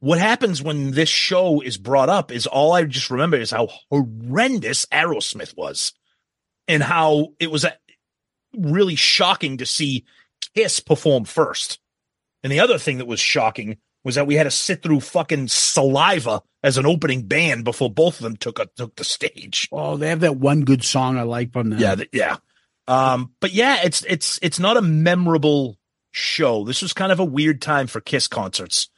What happens when this show is brought up is all I just remember is how horrendous Aerosmith was and how it was uh, really shocking to see Kiss perform first. And the other thing that was shocking was that we had to sit through fucking saliva as an opening band before both of them took a, took the stage. Oh, they have that one good song I like from them. Yeah, th- yeah. Um, but yeah, it's it's it's not a memorable show. This was kind of a weird time for Kiss concerts.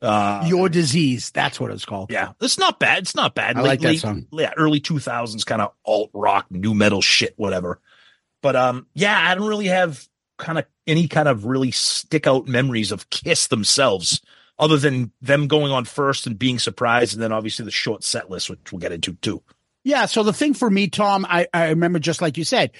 Uh, Your Disease. That's what it's called. yeah, it's not bad. It's not bad. I like that song. Yeah, early two thousands kind of alt rock, new metal shit, whatever. But um, yeah, I don't really have kind of any kind of really stick out memories of Kiss themselves, other than them going on first and being surprised, and then obviously the short set list, which we'll get into too. Yeah. So the thing for me, Tom, I, I remember just like you said,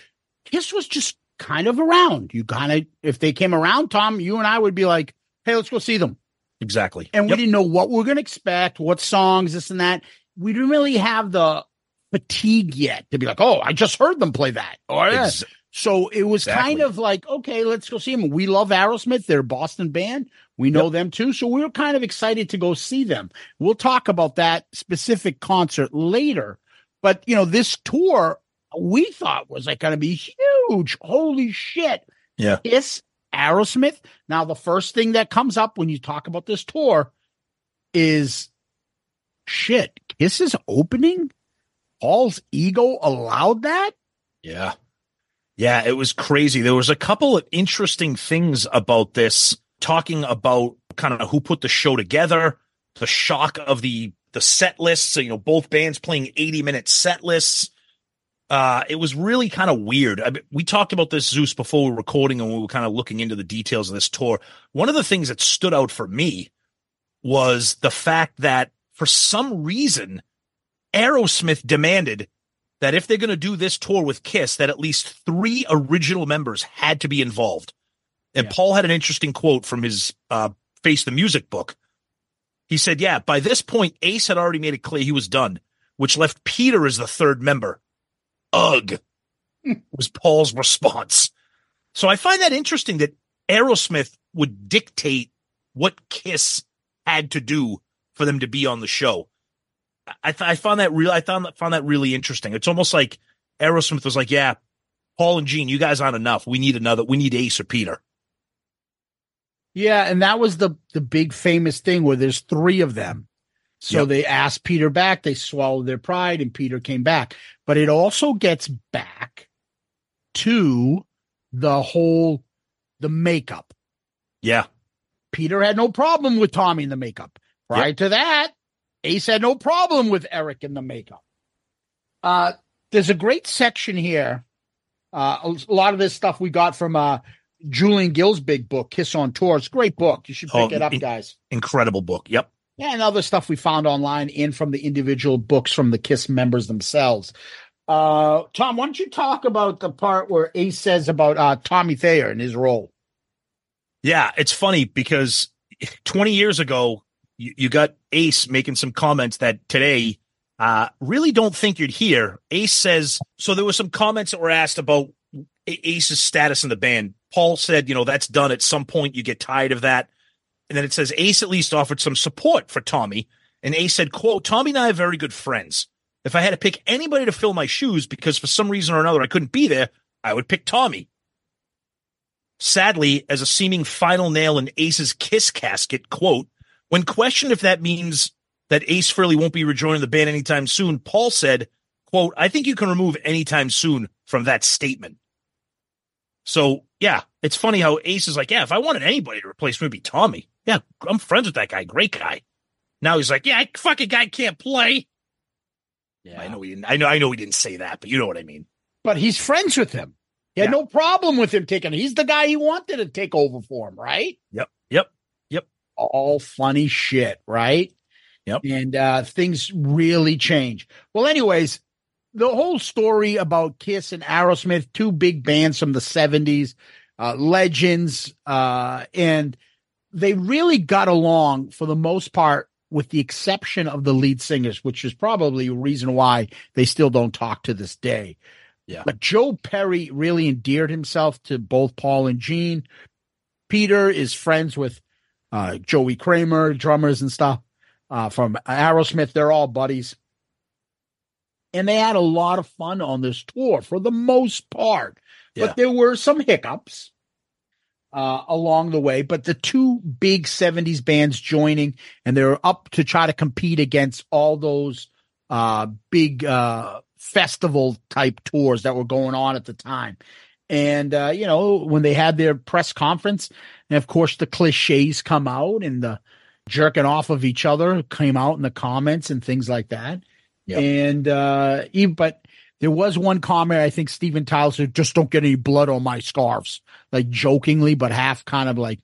Kiss was just kind of around. You kind of, if they came around, Tom, you and I would be like, hey, let's go see them. Exactly. And we Yep. didn't know what we are going to expect, what songs, this and that. We didn't really have the fatigue yet to be like, oh, I just heard them play that. Or yeah, Ex- So it was Exactly. kind of like, okay, let's go see them. We love Aerosmith. They're a Boston band. We know them too. So we were kind of excited to go see them. We'll talk about that specific concert later. But, you know, this tour we thought was like going to be huge. Holy shit. Yeah. Kiss, Aerosmith. Now, the first thing that comes up when you talk about this tour is shit. Kiss is opening. Paul's ego allowed that. Yeah. Yeah, it was crazy. There was a couple of interesting things about this, talking about kind of who put the show together, the shock of the the set lists, so, you know, both bands playing 80 minute set lists. Uh, it was really kind of weird. I mean, we talked about this Zeus before we were recording and we were kind of looking into the details of this tour. One of the things that stood out for me was the fact that for some reason, Aerosmith demanded that if they're going to do this tour with Kiss, that at least three original members had to be involved. And Paul had an interesting quote from his uh, Face the Music book. He said, Yeah, by this point, Ace had already made it clear he was done, which left Peter as the third member. Ugh, (laughs) was Paul's response. So I find that interesting that Aerosmith would dictate what Kiss had to do for them to be on the show. I, th- I found that real. I found that found that really interesting. It's almost like Aerosmith was like, "Yeah, Paul and Gene, you guys aren't enough. We need another. We need Ace or Peter." Yeah, and that was the the big famous thing where there's three of them. So Yep. they asked Peter back, they swallowed their pride, and Peter came back. But it also gets back to the whole the makeup. Yeah, Peter had no problem with Tommy in the makeup. Prior to that, Ace had no problem with Eric in the makeup. Uh, there's a great section here. Uh, a lot of this stuff we got from uh, Julian Gill's big book, Kiss on Tour. It's a great book. You should pick Oh, it up, in- guys. incredible book. Yep. Yeah, and other stuff we found online and from the individual books from the Kiss members themselves. Uh, Tom, why don't you talk about the part where Ace says about uh, Tommy Thayer and his role? Yeah, it's funny because 20 years ago, you, you got Ace making some comments that today uh, really don't think you'd hear. Ace says, so there were some comments that were asked about Ace's status in the band. Paul said, you know, that's done at some point. You get tired of that. And then it says Ace at least offered some support for Tommy. And Ace said, quote, Tommy and I are very good friends. If I had to pick anybody to fill my shoes because for some reason or another I couldn't be there, I would pick Tommy. Sadly, as a seeming final nail in Ace's kiss casket, quote, when questioned if that means that Ace Frehley won't be rejoining the band anytime soon, Paul said, quote, I think you can remove anytime soon from that statement. So yeah, it's funny how Ace is like, yeah, if I wanted anybody to replace me, it'd be Tommy. Yeah, I'm friends with that guy. Great guy. Now he's like, yeah, I fucking guy can't play. Yeah, I know he didn't. I know. I know he didn't say that, but you know what I mean. But he's friends with him. He had Yeah. no problem with him taking. He's the guy he wanted to take over for him, right? Yep. Yep. Yep. All funny shit, right? Yep. And uh, things really change. Well, anyways, the whole story about Kiss and Aerosmith, two big bands from the 70s, uh, legends, uh, and they really got along for the most part, with the exception of the lead singers, which is probably a reason why they still don't talk to this day. Yeah. But Joe Perry really endeared himself to both Paul and Gene. Peter is friends with uh, Joey Kramer, drummers and stuff uh, from Aerosmith. They're all buddies. And they had a lot of fun on this tour for the most part. Yeah. But there were some hiccups uh, along the way. But the two big 70s bands joining, and they're up to try to compete against all those uh, big uh, festival type tours that were going on at the time. And, uh, you know, when they had their press conference, and of course the cliches come out and the jerking off of each other came out in the comments and things like that. Yep. And, uh, even, but there was one comment, I think Steven Tyler said, just don't get any blood on my scarves, like jokingly, but half kind of like,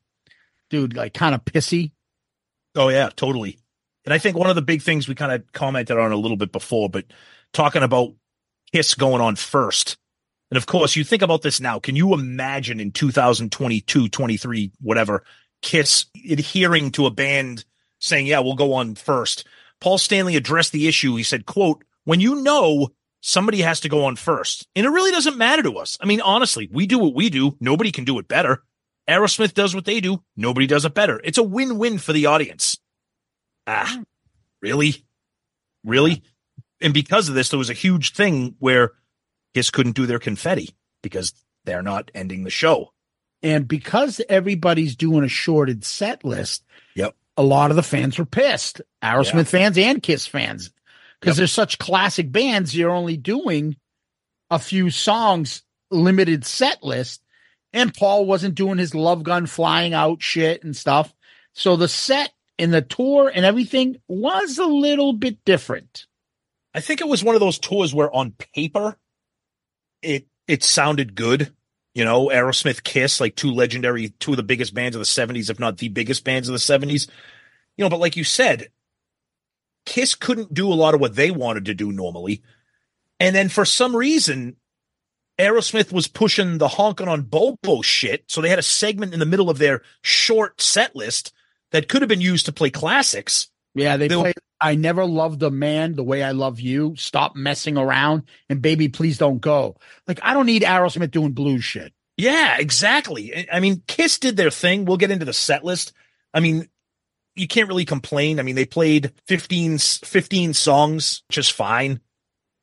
dude, like kind of pissy. Oh yeah, totally. And I think one of the big things we kind of commented on a little bit before, but talking about Kiss going on first. And of course, you think about this now. Can you imagine in 2022, 23, whatever, Kiss adhering to a band saying, yeah, we'll go on first? Paul Stanley addressed the issue. He said, quote, when you know somebody has to go on first. And it really doesn't matter to us. I mean, honestly, we do what we do. Nobody can do it better. Aerosmith does what they do. Nobody does it better. It's a win-win for the audience. Ah, really? Really? And because of this, there was a huge thing where Kiss couldn't do their confetti because they're not ending the show. And because everybody's doing a shorted set list, Yep. a lot of the fans were pissed. Aerosmith Yeah. fans and Kiss fans. Because Yep. they're such classic bands, you're only doing a few songs, limited set list. And Paul wasn't doing his love gun flying out shit and stuff. So the set and the tour and everything was a little bit different. I think it was one of those tours where on paper it it sounded good. You know, Aerosmith Kiss, like two legendary, two of the biggest bands of the 70s, if not the biggest bands of the 70s. You know, but like you said, Kiss couldn't do a lot of what they wanted to do normally. And then for some reason, Aerosmith was pushing the Honkin' on Bobo shit. So they had a segment in the middle of their short set list that could have been used to play classics. Yeah, they They- played I never loved a man the way I love you. Stop messing around and baby, please don't go. Like I don't need Aerosmith doing blues shit. Yeah, exactly. I- mean, Kiss did their thing. We'll get into the set list. I mean, you can't really complain. I mean, they played 15, s- 15 songs, just fine,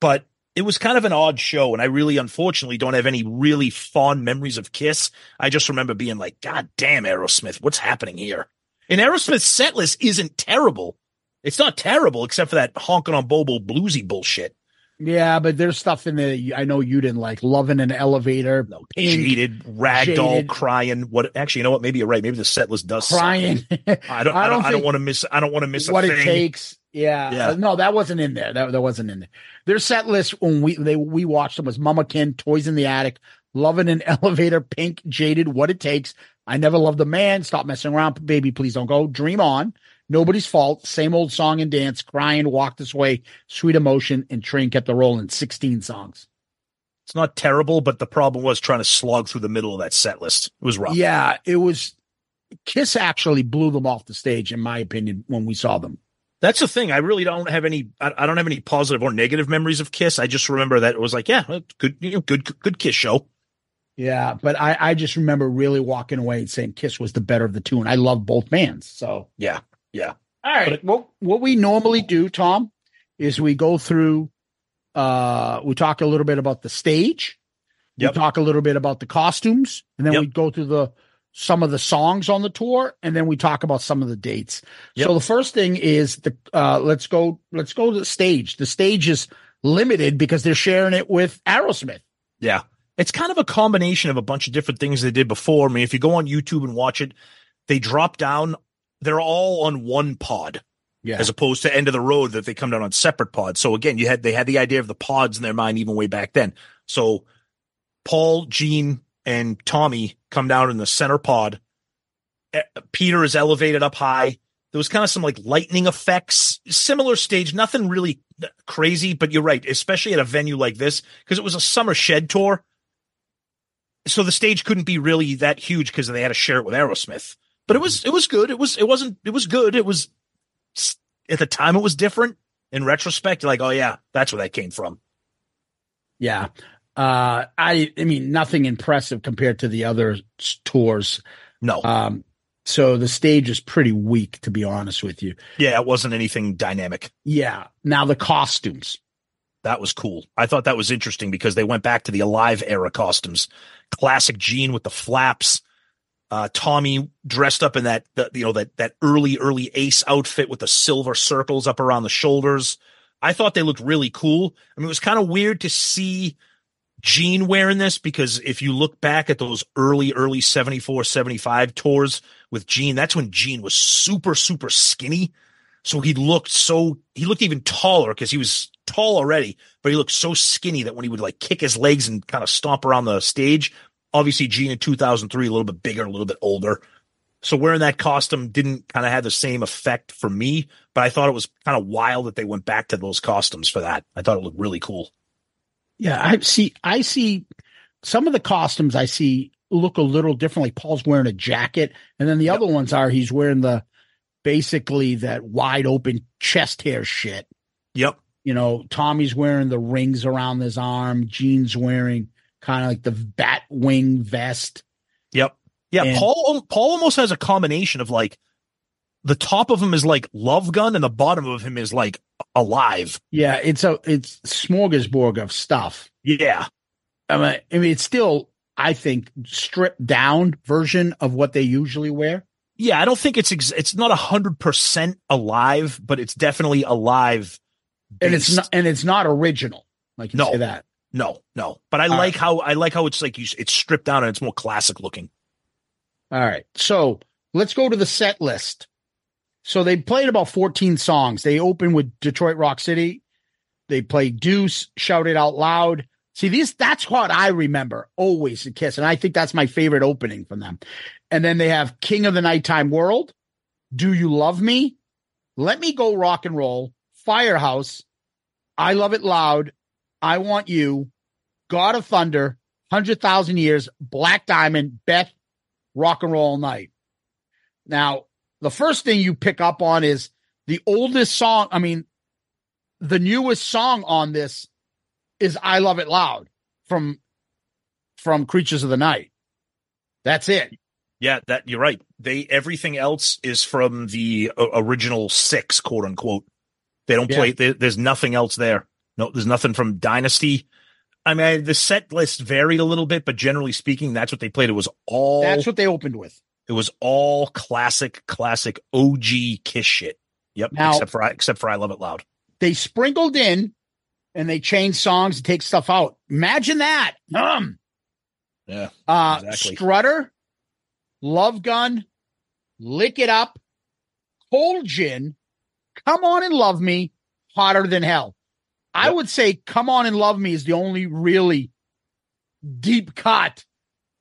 but it was kind of an odd show. And I really, unfortunately, don't have any really fond memories of Kiss. I just remember being like, God damn, Aerosmith, what's happening here? And Aerosmith's set list isn't terrible. It's not terrible except for that Honkin' on Bobo bluesy bullshit. Yeah, but there's stuff in there that I know you didn't like. Love in an elevator, No, Pink, jaded, ragdoll, Jaded. crying. What? Actually, you know what? Maybe you're right. Maybe the set list does. crying. (laughs) I (laughs) don't. I don't. I don't, want to miss. I don't want to miss what it takes. Yeah. Yeah. Uh, no, that wasn't in there. That, that wasn't in there. Their set list when we they we watched them was Mama Kin, Toys in the Attic, Love in an (laughs) Elevator, Pink, Jaded, What It Takes. I never loved a man. Stop messing around, baby. Please don't go. Dream on. Nobody's fault. Same old song and dance. Crying, walk this way. Sweet emotion and train kept the rolling. Sixteen songs. It's not terrible, but the problem was trying to slog through the middle of that set list. It was rough. Yeah, it was. Kiss actually blew them off the stage, in my opinion, when we saw them. That's the thing. I really don't have any. I, I don't have any positive or negative memories of Kiss. I just remember that it was like, yeah, good, you know, good, good Kiss show. Yeah, but I, I just remember really walking away and saying Kiss was the better of the two, and I love both bands. So, Yeah, yeah. all right, what what we normally do, Tom, is we go through. Uh, we talk a little bit about the stage. Yep. We talk a little bit about the costumes, and then Yep. we go through the some of the songs on the tour, and then we talk about some of the dates. Yep. So the first thing is the uh, let's go let's go to the stage. The stage is limited because they're sharing it with Aerosmith. Yeah. It's kind of a combination of a bunch of different things they did before. I mean, if you go on YouTube and watch it, they drop down, they're all on one pod. Yeah. As opposed to end of the road that they come down on separate pods. So again, you had they had the idea of the pods in their mind even way back then. So Paul, Gene, and Tommy come down in the center pod. Peter is elevated up high. There was kind of some like lightning effects, similar stage, nothing really crazy, but you're right, especially at a venue like this, because it was a summer shed tour. So the stage couldn't be really that huge because they had to share it with Aerosmith. But it was it was good. It was it wasn't it was good. It was at the time it was different. In retrospect, you're like, oh yeah, that's where that came from. Yeah. Uh, I, I mean, nothing impressive compared to the other tours. No, Um, so the stage is pretty weak, to be honest with you. yeah, it wasn't anything dynamic. Yeah. Now the costumes. That was cool. I thought that was interesting because they went back to the Alive era costumes. Classic Gene with the flaps. Uh, Tommy dressed up in that, the, you know, that, that early, early ace outfit with the silver circles up around the shoulders. I thought they looked really cool. I mean, it was kind of weird to see Gene wearing this because if you look back at those early, early 74, 75 tours with Gene, that's when Gene was super, super skinny. So he looked so, he looked even taller because he was tall already, but he looked so skinny that when he would like kick his legs and kind of stomp around the stage, obviously Gene in 2003, a little bit bigger, a little bit older. So wearing that costume didn't kind of have the same effect for me, but I thought it was kind of wild that they went back to those costumes for that. I thought it looked really cool. Yeah. I see, I see some of the costumes I see look a little differently. Paul's wearing a jacket and then the other ones are he's wearing the basically that wide open chest hair shit. Yep. You know, Tommy's wearing the rings around his arm. Gene's wearing kind of like the bat wing vest. Yep. Yeah, And- Paul Paul almost has a combination of like the top of him is like love gun and the bottom of him is like alive. Yeah, it's a it's smorgasbord of stuff. Yeah. I mean, I mean, it's still, I think, stripped down version of what they usually wear. Yeah, I don't think it's ex- it's not a hundred percent alive, but it's definitely alive. and it's not and it's not original. Like you No. say that. No, no. But I All like how I like how it's like you, it's stripped down and it's more classic looking. All right. So let's go to the set list. So they played about 14 songs. They opened with Detroit Rock City. They played Deuce, Shout It Out Loud. See, this that's what I remember always at Kiss. And I think that's my favorite opening from them. And then they have King of the Nighttime World, Do You Love Me? Let Me Go Rock and Roll, Firehouse, I Love It Loud, I Want You, God of Thunder, 100,000 Years, Black Diamond, Beth, Rock and Roll Night. Now, the first thing you pick up on is the oldest song. I mean, the newest song on this is I Love It Loud from from Creatures of the Night. That's it. Yeah, that you're right. They everything else is from the uh, original six, quote unquote. They don't Yeah. play. There, there's nothing else there. No, there's nothing from Dynasty. I mean, the set list varied a little bit, but generally speaking, that's what they played. It was all That's what they opened with. it was all classic, classic OG Kiss shit. Yep, Now- except for I, except for I love it loud. They sprinkled in and they changed songs and take stuff out. Imagine that. Um, Yeah, uh, Exactly. Strutter, Love Gun, Lick It Up, Cold Gin, Come On and Love Me, Hotter Than Hell. I would say Come On and Love Me is the only really deep cut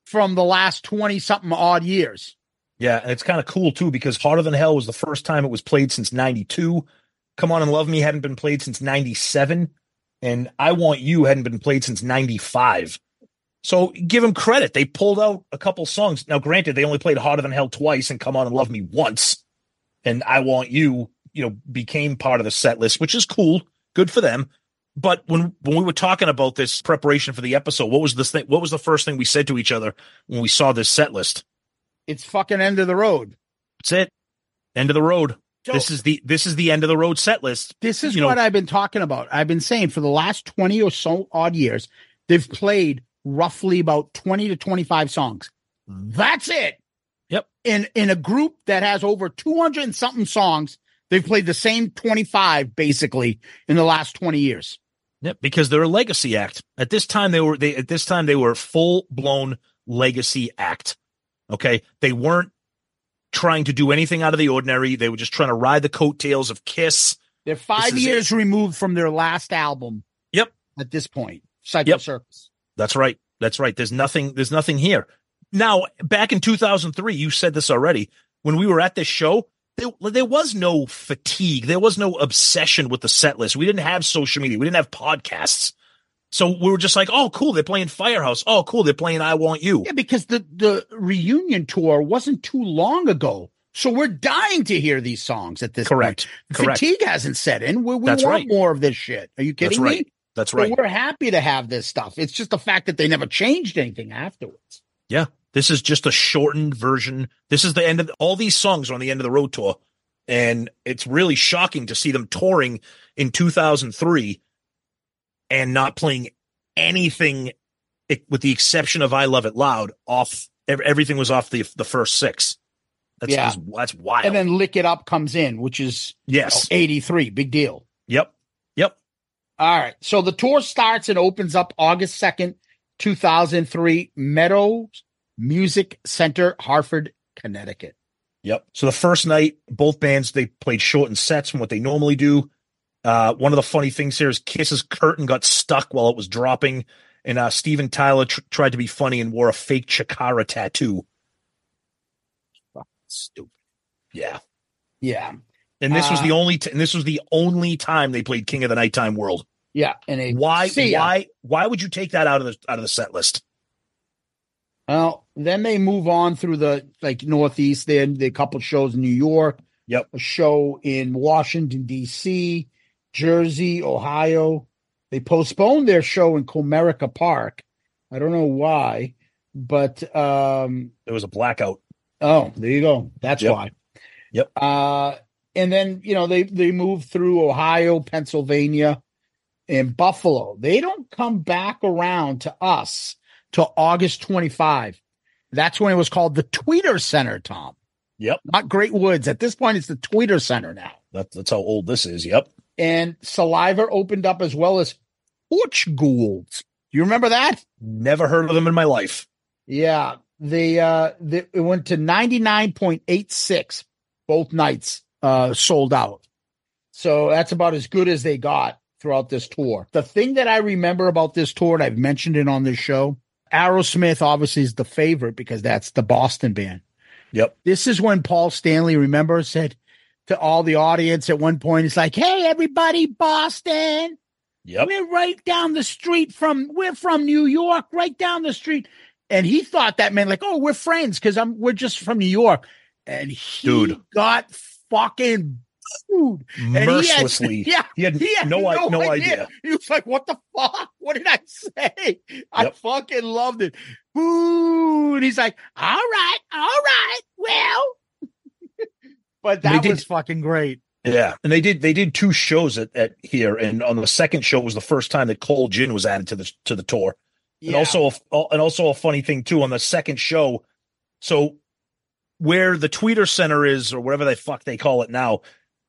from the last 20 something odd years. yeah, and it's kind of cool too because Hotter Than Hell was the first time it was played since '92. Come on and Love Me hadn't been played since '97, and I Want You hadn't been played since '95. So give them credit. They pulled out a couple songs. Now, granted, they only played Hotter Than Hell twice and Come On and Love Me once, and I Want You, you know, became part of the set list, which is cool. Good for them. But when when we were talking about this preparation for the episode, what was this thing? What was the first thing we said to each other when we saw this set list? It's fucking end of the road. That's it. End of the road. So- this is the this is the end of the road set list. This is You know- what I've been talking about. I've been saying for the last 20 or so odd years, they've played roughly about 20 to 25 songs. Mm-hmm. That's it. Yep. In in a group that has over 200 and something songs, they've played the same 25 basically in the last 20 years. Yep, because they're a legacy act. At this time they were they at this time they were full blown legacy act. Okay? They weren't trying to do anything out of the ordinary. They were just trying to ride the coattails of Kiss. They're 5 is years removed from their last album. Yep. At this point, Psycho Yep. Circus. That's right. That's right. There's nothing there's nothing here. Now, back in 2003, you said this already. When we were at this show, there, there was no fatigue. There was no obsession with the set list. We didn't have social media. We didn't have podcasts. So we were just like, oh, cool. They're playing Firehouse. Oh, cool. They're playing I Want You. Yeah, because the the reunion tour wasn't too long ago. So we're dying to hear these songs at this Correct. point. Correct. Fatigue hasn't set in. We, we That's want right. more of this shit. Are you That's kidding right. me? That's So right. we're happy to have this stuff. It's just the fact that they never changed anything afterwards. Yeah. This is just a shortened version. This is the end of all these songs are on the end of the road tour. And it's really shocking to see them touring in 2003 and not playing anything with the exception of I Love It Loud off everything was off the the first six. That's Yeah. that's, wild. And then Lick It Up comes in, which is you know, yes. 83. Big deal. Yep. Yep. All right. So the tour starts and opens up August 2nd, 2003, Meadows Music Center, Hartford, Connecticut. Yep. So the first night, both bands they played shortened sets from what they normally do. Uh, one of the funny things here is Kiss's curtain got stuck while it was dropping, and uh, Steven Tyler tr- tried to be funny and wore a fake Chikara tattoo. Stupid. Yeah. Yeah. And this was Uh, the only t- and this was the only time they played King of the Nighttime World. Yeah. And Why? Why? Why would you take that out of the out of the set list? Well, then they move on through the like Northeast. Then the couple shows in New York. Yep. A show in Washington D.C. Jersey, Ohio. They postponed their show in Comerica Park. I don't know why, but um, There was a blackout. oh, there you go. That's Yep. why. Yep. Uh, and then you know they they move through Ohio, Pennsylvania, and Buffalo. They don't come back around to us till August 25. That's when it was called the Tweeter Center, Tom. Yep. Not Great Woods. At this point, it's the Tweeter Center now. That, that's how old this is. Yep. And Saliva opened up as well as Porch Ghouls. Do you remember that? Never heard of them in my life. Yeah. They uh they, it went to 99.86 both nights uh sold out. So that's about as good as they got throughout this tour. The thing that I remember about this tour, and I've mentioned it on this show, Aerosmith obviously is the favorite because that's the Boston band. Yep. This is when Paul Stanley, remember, said to all the audience at one point, it's like, hey, everybody, Boston. Yep. We're right down the street from we're from New York, right down the street. And he thought that meant like, oh, we're friends because I'm we're just from New York. And he Dude. got fucking booed. And he had- Mercilessly. (laughs) yeah, He had, no, i- no idea. He was like, "What the fuck? What did I say?" I Yep. fucking loved it. Boo! And he's like, "All right, all right, well." (laughs) but They that did- was fucking great. Yeah, and they did they did two shows at, at here, and on the second show was the first time that Cold Gin was added to the to the tour, and Yeah. also a, and also a funny thing too on the second show. So where the Tweeter Center is, or whatever the fuck they call it now,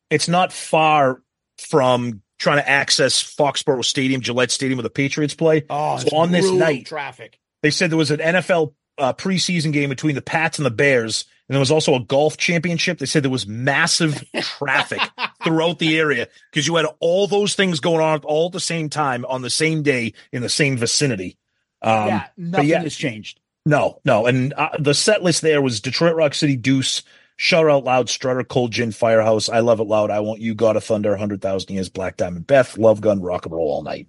it's not far from trying to access Foxborough Stadium, Gillette Stadium, where the Patriots play. Oh, So on this night- traffic. They said there was an NFL uh, preseason game between the Pats and the Bears, and there was also a golf championship. They said there was massive (laughs) traffic throughout the area because you had all those things going on all at the same time on the same day in the same vicinity. Um, yeah, nothing yeah. has changed. no, no, and uh, the set list there was Detroit Rock City Deuce, Shout Out Loud, Strutter, Cold Gin, Firehouse, I Love It Loud, I Want You, God of Thunder, Hundred Thousand Years, Black Diamond, Beth, Love Gun, Rock and Roll All Night.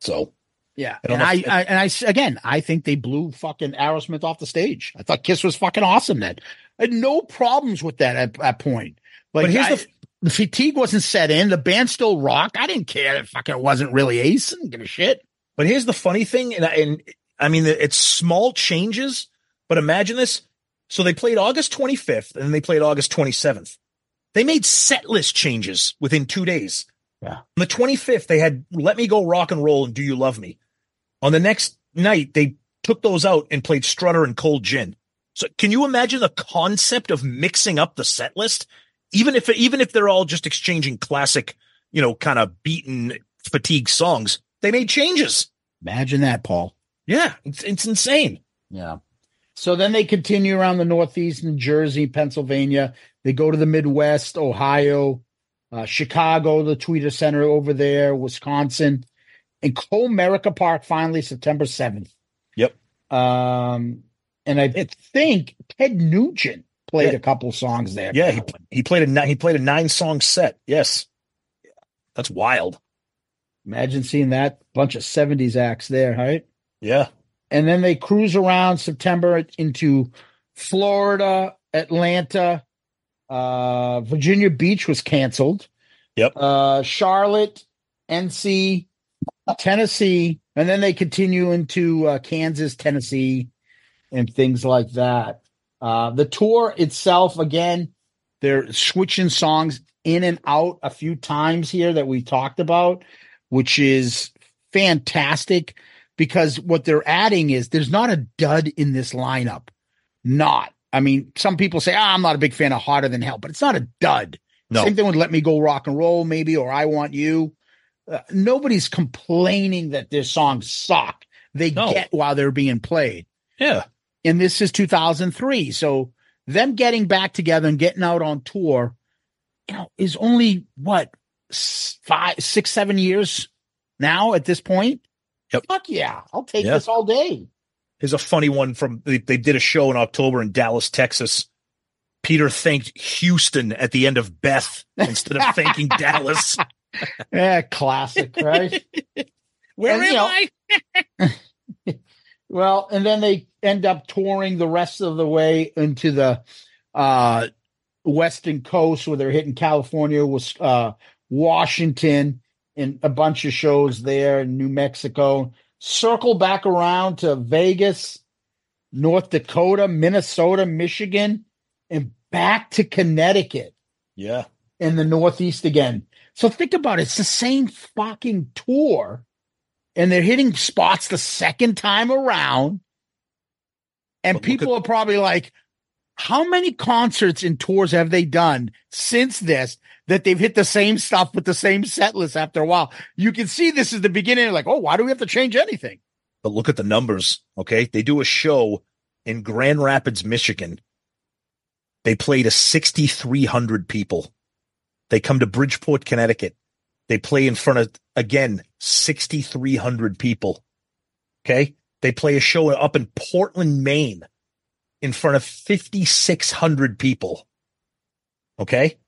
So Yeah, I and I, if- I and I again, I think they blew fucking Aerosmith off the stage. I thought Kiss was fucking awesome. Then I had no problems with that at that point. Like, But here's I- the the fatigue wasn't set in. The band still rocked. I didn't care. It fucking wasn't really Ace. I didn't give a shit. But here's the funny thing, and, and I mean, it's small changes, but imagine this. So they played August 25th and then they played August 27th. They made set list changes within two days. Yeah. On the 25th, they had Let Me Go Rock and Roll and Do You Love Me. On the next night, they took those out and played Strutter and Cold Gin. So can you imagine the concept of mixing up the set list? Even if, even if they're all just exchanging classic, you know, kind of beaten fatigue songs, they made changes. Imagine that, Paul. Yeah, it's it's insane. Yeah. So then they continue around the Northeast, New Jersey, Pennsylvania. They go to the Midwest, Ohio, uh, Chicago, the Tweeter Center over there, Wisconsin, and Comerica Park finally September 7th. Yep. Um, and I think Ted Nugent played Yeah. a couple songs there. Yeah, he he played a he played a nine song set. Yes, that's wild. Imagine seeing that bunch of 70s acts there, right? Yeah, and then they cruise around September into Florida, Atlanta, uh, Virginia Beach was canceled. Yep. Uh, Charlotte, NC, Tennessee, and then they continue into uh, Kansas, Tennessee, and things like that. Uh, the tour itself, again, they're switching songs in and out a few times here that we talked about, which is fantastic because what they're adding is there's not a dud in this lineup. Not. I mean, some people say, ah, I'm not a big fan of Hotter Than Hell, but it's not a dud. no, Same thing with Let Me Go Rock and Roll, maybe, or I Want You. Uh, nobody's complaining that their songs suck. They No. get while they're being played. yeah, And this is 2003. So them getting back together and getting out on tour, you know, is only what, five, six, seven years now at this point? Yep. Fuck yeah. I'll take Yeah. this all day. here's a funny one from they, they did a show in October in Dallas, Texas. Peter thanked Houston at the end of Beth (laughs) instead of thanking Dallas. Yeah, classic, right? (laughs) Where And, am you know- I? (laughs) Well, and then they end up touring the rest of the way into the uh, western coast where they're hitting California, was uh, Washington, in a bunch of shows there in New Mexico. Circle back around to Vegas, North Dakota, Minnesota, Michigan, and back to Connecticut Yeah. in the Northeast again. So think about it. It's the same fucking tour, and they're hitting spots the second time around. And But people are probably like, how many concerts and tours have they done since this that they've hit the same stuff with the same set list after a while? You can see this is the beginning. Like, oh, why do we have to change anything? But look at the numbers. Okay. They do a show in Grand Rapids, Michigan. They play to 6,300 people. They come to Bridgeport, Connecticut. They play in front of, again, 6,300 people. Okay. They play a show up in Portland, Maine in front of 5,600 people. Okay.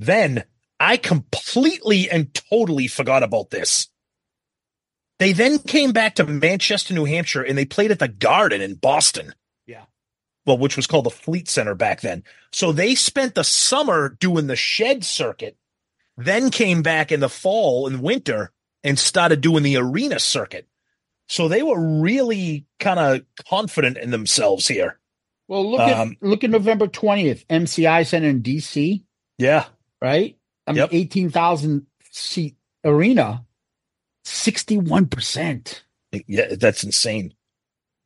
Then I completely and totally forgot about this. They then came back to Manchester, New Hampshire, and they played at the Garden in Boston. Yeah. Well, which was called the Fleet Center back then. So they spent the summer doing the shed circuit, then came back in the fall and winter and started doing the arena circuit. So they were really kind of confident in themselves here. Well, look at Um, look at November twentieth, MCI Center in DC, Yeah. Right? I mean, Yep. eighteen thousand seat arena, sixty one percent. Yeah. That's insane.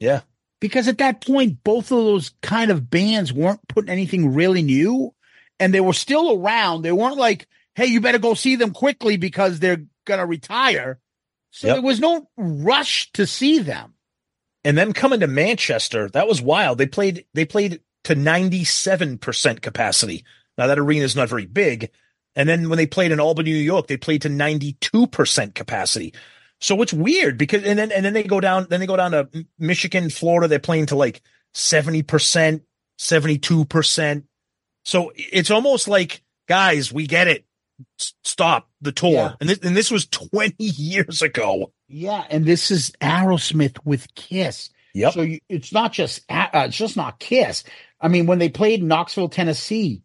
Yeah. Because at that point, both of those kind of bands weren't putting anything really new, and they were still around. They weren't like, "Hey, you better go see them quickly because they're gonna retire." So Yep. there was no rush to see them. and them coming to Manchester, that was wild. They played they played to 97% capacity. Now that arena is not very big. And then when they played in Albany, New York, they played to 92% capacity. So it's weird because and then and then they go down then they go down to Michigan, Florida, they're playing to like 70%, 72%. So it's almost like guys, we get it. S- Stop the tour. Yeah. And this and this was 20 (laughs) years ago. Yeah, and this is Aerosmith with Kiss. Yep. So you, it's not just uh, it's just not Kiss. I mean, when they played in Knoxville, Tennessee,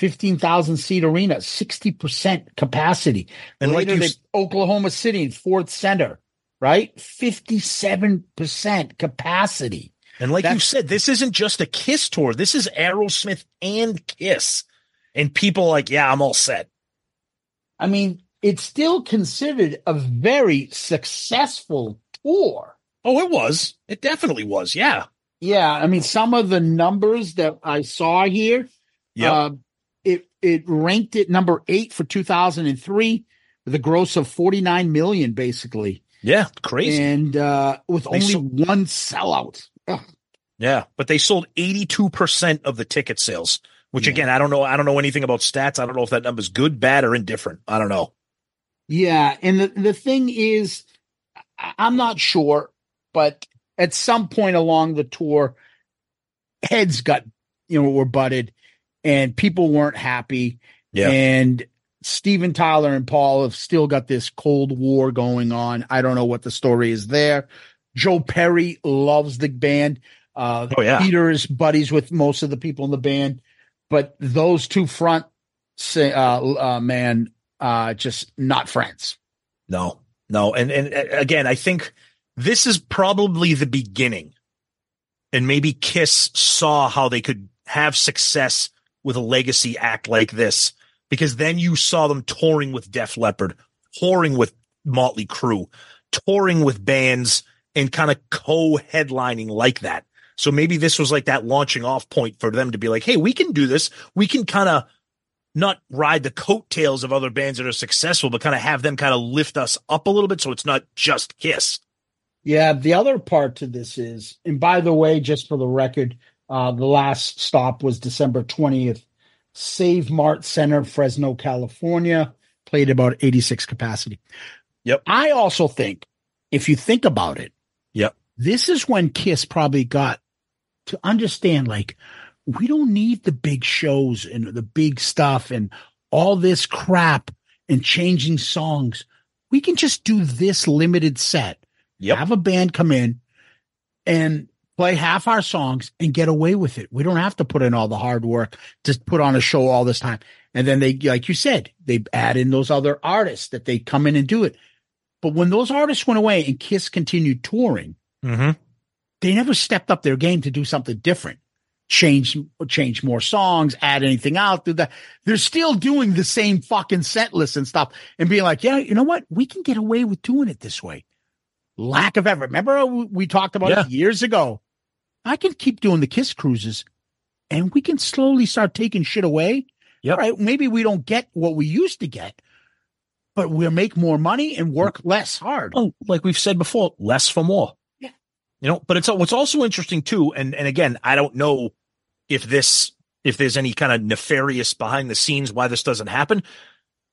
fifteen thousand seat arena, sixty percent capacity. And like Later, you they, Oklahoma City, Ford Center, right, fifty-seven percent capacity. And like you said, this isn't just a Kiss tour. This is Aerosmith and Kiss. And people are like, yeah, I'm all set. I mean, it's still considered a very successful tour. Oh, it was. It definitely was. Yeah. Yeah, I mean, some of the numbers that I saw here, yeah, uh, it ranked it number eight for 2003 with a gross of 49 million, basically, yeah. Crazy. and uh, with They only sold- one sellout. Ugh. yeah. But they sold 82% of the ticket sales, which Yeah. again, I don't know. I don't know anything about stats. I don't know if that number's good, bad, or indifferent. I don't know. Yeah, and the the thing is, I'm not sure, but at some point along the tour, heads got you know were butted, and people weren't happy. Yeah. And Steven Tyler and Paul have still got this Cold War going on. I don't know what the story is there. Joe Perry loves the band. Uh, Oh, yeah. Peter is buddies with most of the people in the band, but those two front say, uh, uh, man, uh, just not friends. No, no. And, and uh, again, I think this is probably the beginning. And maybe Kiss saw how they could have success with a legacy act like this, because then you saw them touring with Def Leppard, touring with Motley Crue, touring with bands and kind of co-headlining like that. So maybe this was like that launching off point for them to be like, Hey, we can do this. We can kind of not ride the coattails of other bands that are successful, but kind of have them kind of lift us up a little bit. So it's not just Kiss. Yeah, the other part to this is, and by the way, just for the record, uh, the last stop was December 20th. Save Mart Center, Fresno, California, played about 86 capacity. Yep. I also think, if you think about it, Yep. this is when Kiss probably got to understand like, we don't need the big shows and the big stuff and all this crap and changing songs. We can just do this limited set Yep. have a band come in and play half our songs and get away with it. We don't have to put in all the hard work to put on a show all this time. And then they, like you said, they add in those other artists that they come in and do it. But when those artists went away and Kiss continued touring, Mm-hmm. they never stepped up their game to do something different. Change, change more songs, add anything out. Do that. They're still doing the same fucking set list and stuff and being like, yeah, you know what? We can get away with doing it this way. Lack of effort. Remember we talked about Yeah. it years ago. I can keep doing the Kiss cruises and we can slowly start taking shit away. Yep. All right. Maybe we don't get what we used to get, but we'll make more money and work less hard. Oh, like we've said before, less for more. Yeah. You know, but it's what's also interesting too, and and again, I don't know if this if there's any kind of nefarious behind the scenes why this doesn't happen.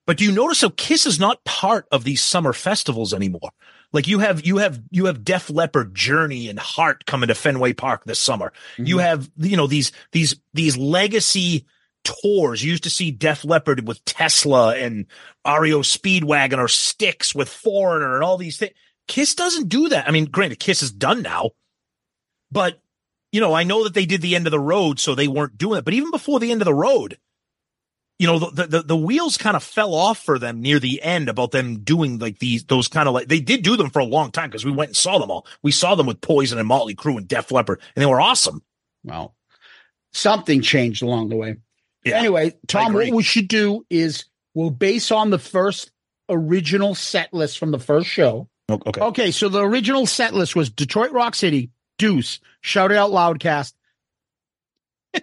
But do you notice how Kiss is not part of these summer festivals anymore? Like you have you have you have Def Leppard, Journey, and Heart coming to Fenway Park this summer. You mm-hmm. have you know these these these legacy tours. You used to see Def Leppard with Tesla and REO Speedwagon or Styx with Foreigner and all these things. Kiss doesn't do that. I mean, granted, Kiss is done now, but you know, I know that they did the end of the road, so they weren't doing it. But even before the end of the road, you know, the the, the wheels kind of fell off for them near the end about them doing like these those kind of like they did do them for a long time because we went and saw them all. We saw them with Poison and Motley Crue and Def Leppard, and they were awesome. Well, something changed along the way. Yeah, anyway, Tom, what we should do is we'll base on the first original set list from the first show. Okay. Okay, so the original set list was Detroit Rock City, Deuce, Shout It Out Loudcast, (laughs)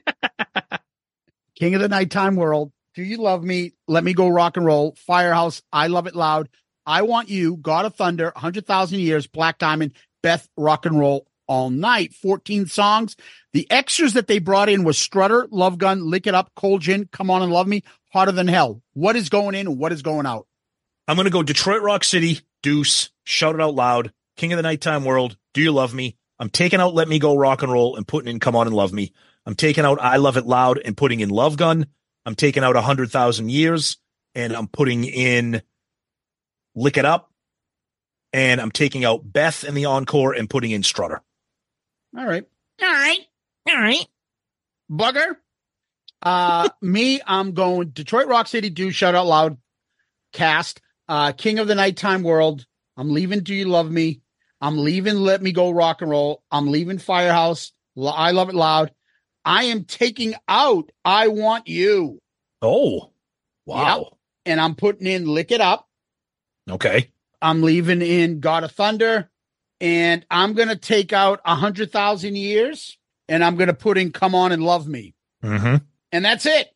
King of the Nighttime World, Do You Love Me, Let Me Go Rock and Roll, Firehouse, I Love It Loud, I Want You, God of Thunder, 100,000 Years, Black Diamond, Beth, Rock and Roll All Night, 14 songs. The extras that they brought in was Strutter, Love Gun, Lick It Up, Cold Gin, Come On and Love Me, Hotter Than Hell. What is going in and what is going out? I'm going to go Detroit Rock City, Deuce, Shout It Out Loud, King of the Nighttime World, Do You Love Me? I'm taking out Let Me Go Rock and Roll and putting in Come On and Love Me. I'm taking out I Love It Loud and putting in Love Gun. I'm taking out 100,000 Years and I'm putting in Lick It Up. And I'm taking out Beth in the encore and putting in Strutter. All right. All right. All right. Bugger. Uh, (laughs) me, I'm going Detroit Rock City Do Shout Out Loud cast. Uh, King of the Nighttime World. I'm leaving Do You Love Me? I'm leaving Let Me Go Rock and Roll. I'm leaving Firehouse. I Love It Loud. I am taking out I Want You. Oh, wow. And I'm putting in Lick It Up. Okay. I'm leaving in God of Thunder. And I'm going to take out a 100,000 years. And I'm going to put in Come On and Love Me. Mm-hmm. And that's it.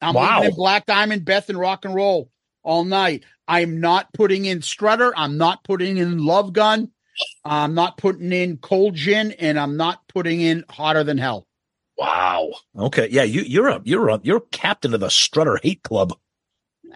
I'm Wow. leaving in Black Diamond, Beth, and Rock and Roll all night. I'm not putting in Strutter. I'm not putting in Love Gun. I'm not putting in Cold Gin, and I'm not putting in Hotter Than Hell. Wow. Okay. Yeah, you, you're a you're a you're captain of the Strutter Hate Club.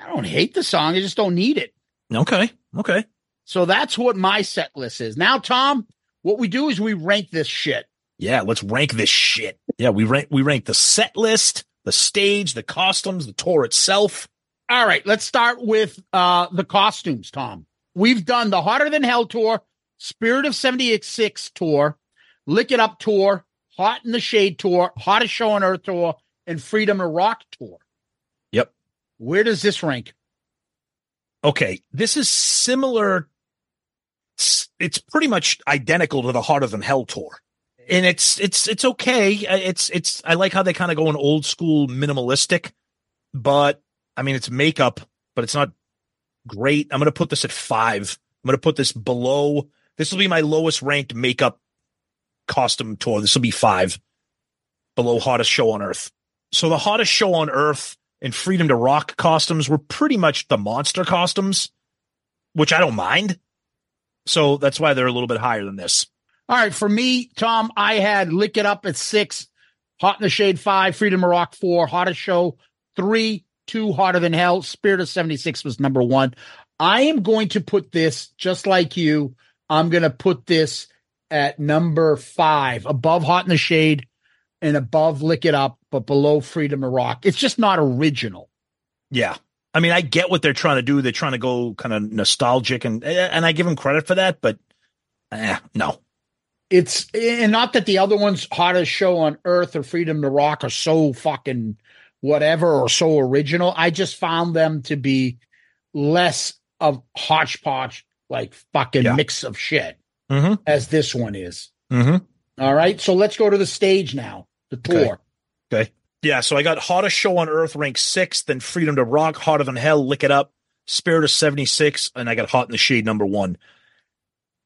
I don't hate the song. I just don't need it. Okay. Okay. So that's what my set list is. Now, Tom, what we do is we rank this shit. Yeah, let's rank this shit. Yeah, we rank we rank the set list, the stage, the costumes, the tour itself. All right, let's start with uh the costumes, Tom. We've done the Hotter Than Hell tour, Spirit of 76 tour, Lick It Up tour, Hot in the Shade tour, Hottest Show on Earth tour, and Freedom of Rock tour. Yep. Where does this rank? Okay, this is similar. It's, it's pretty much identical to the Hotter Than Hell tour, and it's it's it's okay. It's it's I like how they kind of go an old school minimalistic, but I mean it's makeup, but it's not great. I'm gonna put this at five. I'm gonna put this below. This will be my lowest ranked makeup costume tour. This will be five below hottest show on earth. So the hottest show on earth and Freedom to Rock costumes were pretty much the monster costumes, which I don't mind. So that's why they're a little bit higher than this. All right, for me, Tom, I had Lick It Up at six, Hot in the Shade five, Freedom of Rock four, Hottest Show three, two, Hotter Than Hell. Spirit of 76 was number one. I am going to put this just like you. I'm going to put this at number five, above Hot in the Shade and above Lick It Up, but below Freedom of Rock. It's just not original. Yeah. I mean, I get what they're trying to do. They're trying to go kind of nostalgic and and I give them credit for that, but eh, no. It's and not that the other ones, hottest show on earth or Freedom to Rock, are so fucking whatever or so original. I just found them to be less of hodgepodge, like fucking Yeah. mix of shit Mm-hmm. as this one is. Mm-hmm. All right. So let's go to the stage now, the tour. Okay. Okay. Yeah, so I got Hottest Show on Earth ranked sixth, then Freedom to Rock, Hotter Than Hell, Lick It Up, Spirit of 76, and I got Hot in the Shade number one.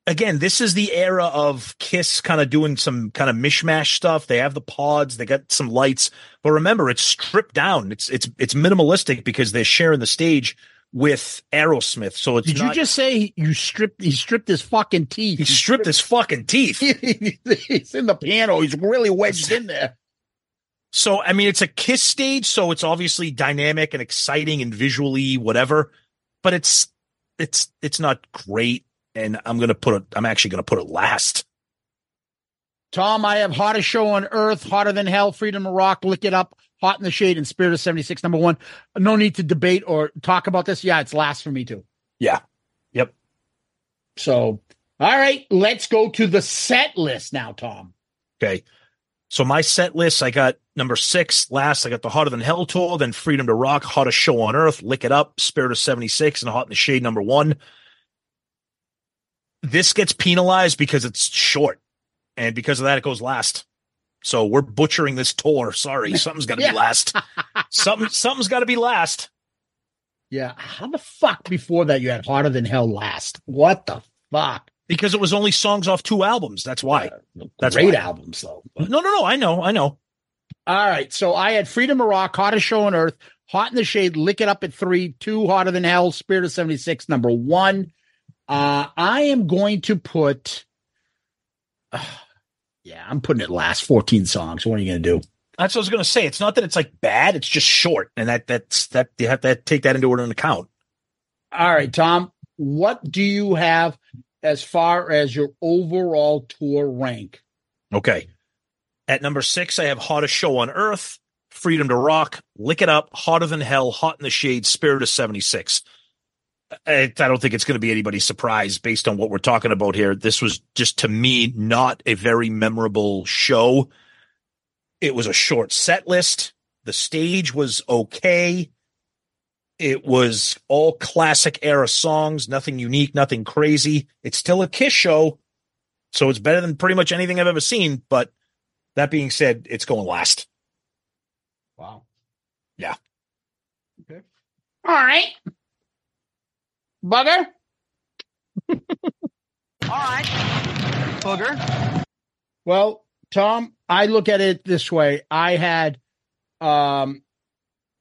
Again, this is the era of Kiss kind of doing some kind of mishmash stuff. They have the pods, they got some lights, but remember, it's stripped down. It's it's it's minimalistic because they're sharing the stage with Aerosmith. So it's Did not, you just say you stripped? He stripped his fucking teeth. he stripped his fucking teeth. (laughs) He's in the piano. He's really wedged in there. So, I mean, it's a Kiss stage, so it's obviously dynamic and exciting and visually whatever, but it's it's it's not great. And I'm gonna put it. I'm actually gonna put it last. Tom, I have hottest show on earth, hotter than hell, freedom of rock, lick it up, hot in the shade, and spirit of 76, number one. No need to debate or talk about this. Yeah, it's last for me too. Yeah. Yep. So, all right, let's go to the set list now, Tom. Okay. So my set list, I got number six last. I got the Hotter Than Hell tour, then Freedom to Rock, Hottest Show on Earth, Lick It Up, Spirit of 76, and Hot in the Shade number one. This gets penalized because it's short. And because of that, it goes last. So we're butchering this tour. Sorry. (laughs) Something's got to Yeah. be last. (laughs) Something, something's got to be last. Yeah, how the fuck before that you had hotter than hell last? What the fuck? Because it was only songs off two albums. That's why. That's Great why. albums though. No, no, no. I know. I know. All right, so I had Freedom of Rock, Hottest Show on Earth, Hot in the Shade, Lick It Up at three, two, Hotter Than Hell, Spirit of 76, number one. Uh, I am going to put, yeah, I'm putting it last 14 songs. What are you going to do? That's what I was going to say. It's not that it's like bad. It's just short. And that, that's, that you have to take that into an account. All right, Tom, what do you have as far as your overall tour rank? Okay. At number six, I have Hottest Show on Earth, Freedom to Rock, Lick It Up, Hotter Than Hell, Hot in the Shade, Spirit of 76. I, I don't think it's going to be anybody's surprise based on what we're talking about here. This was just to me not a very memorable show. It was a short set list. The stage was okay. It was all classic era songs, nothing unique, nothing crazy. It's still a Kiss show, so it's better than pretty much anything I've ever seen. But that being said, it's going last. Wow. Yeah. Okay. All right. Bugger. (laughs) All right, Booger. Well, Tom, I look at it this way. I had um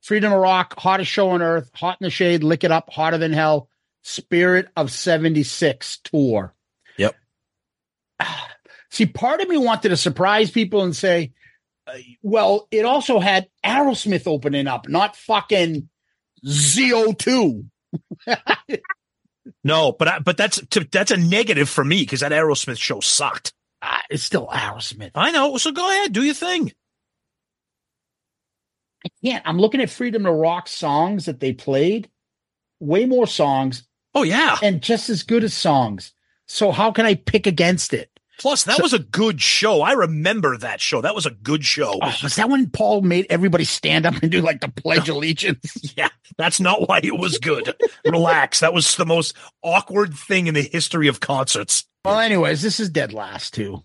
Freedom of Rock, Hottest Show on Earth, Hot in the Shade, Lick It Up, Hotter Than Hell, Spirit of 76 tour. Yep. (sighs) See, part of me wanted to surprise people and say, uh, well, it also had Aerosmith opening up, not fucking ZO2. No, but I, but that's to, that's a negative for me because that Aerosmith show sucked. Ah, it's still Aerosmith. I know. So go ahead, do your thing. I can't. I'm looking at Freedom to Rock songs that they played. Way more songs Oh yeah. and just as good as songs. So how can I pick against it? Plus, that So- was a good show. I remember that show. That was a good show. Oh, was that when Paul made everybody stand up and do like the Pledge of (laughs) Allegiance? Yeah, that's not why it was good. Relax. That was the most awkward thing in the history of concerts. well, anyways, this is dead last too.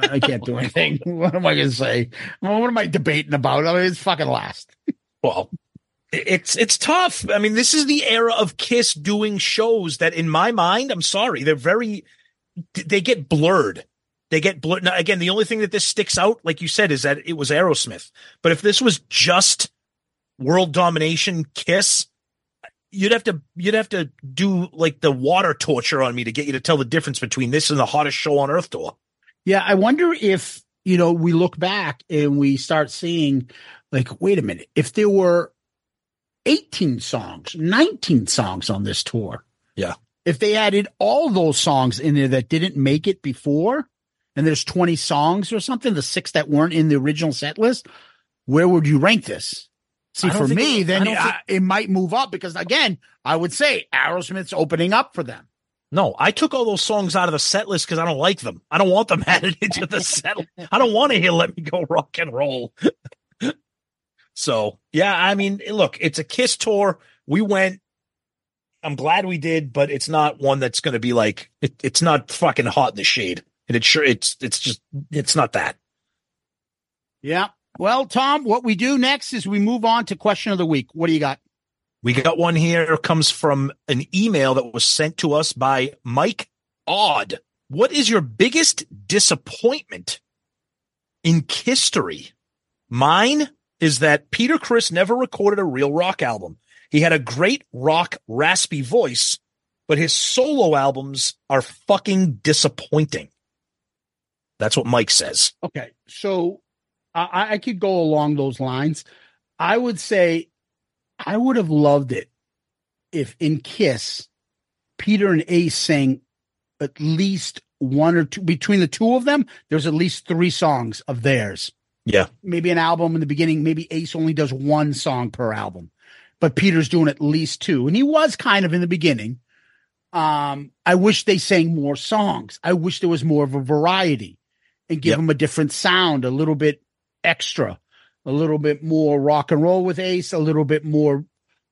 I can't do anything. (laughs) what am I going to say? Well, what am I debating about? I mean, it's fucking last. Well, it's it's tough. I mean, this is the era of Kiss doing shows that, in my mind, I'm sorry, they're very they get blurred. They get blurred. Now, again, the only thing that this sticks out, like you said, is that it was Aerosmith. But if this was just world domination Kiss, you'd have to you'd have to do like the water torture on me to get you to tell the difference between this and the hottest show on earth tour. Yeah, I wonder if, you know, we look back and we start seeing, like, wait a minute, if there were 18 songs, 19 songs on this tour. Yeah. If they added all those songs in there that didn't make it before, and there's 20 songs or something, the six that weren't in the original set list, where would you rank this? See, for me, it- then don't I- think- it might move up because, again, I would say Aerosmith's opening up for them. No, I took all those songs out of the set list because I don't like them. I don't want them (laughs) added into the set. I don't want to hear "Let Me Go Rock and Roll." (laughs) So yeah, I mean, look, it's a Kiss tour. We went. I'm glad we did, but it's not one that's going to be like it, it's not fucking hot in the shade, and it's sure it's it's just it's not that. Yeah. Well, Tom, what we do next is we move on to question of the week. What do you got? We got one here comes from an email that was sent to us by Mike Odd. What is your biggest disappointment in history? Mine is that Peter Criss never recorded a real rock album. He had a great rock raspy voice, but his solo albums are fucking disappointing. That's what Mike says. Okay. So I, I could go along those lines. I would say I would have loved it if in Kiss, Peter and Ace sang at least one or two between the two of them. There's at least three songs of theirs. Yeah. Maybe an album in the beginning. Maybe Ace only does one song per album, but Peter's doing at least two. And he was kind of in the beginning. Um, I wish they sang more songs. I wish there was more of a variety and give Yep. them a different sound, a little bit extra, a little bit more rock and roll with Ace, a little bit more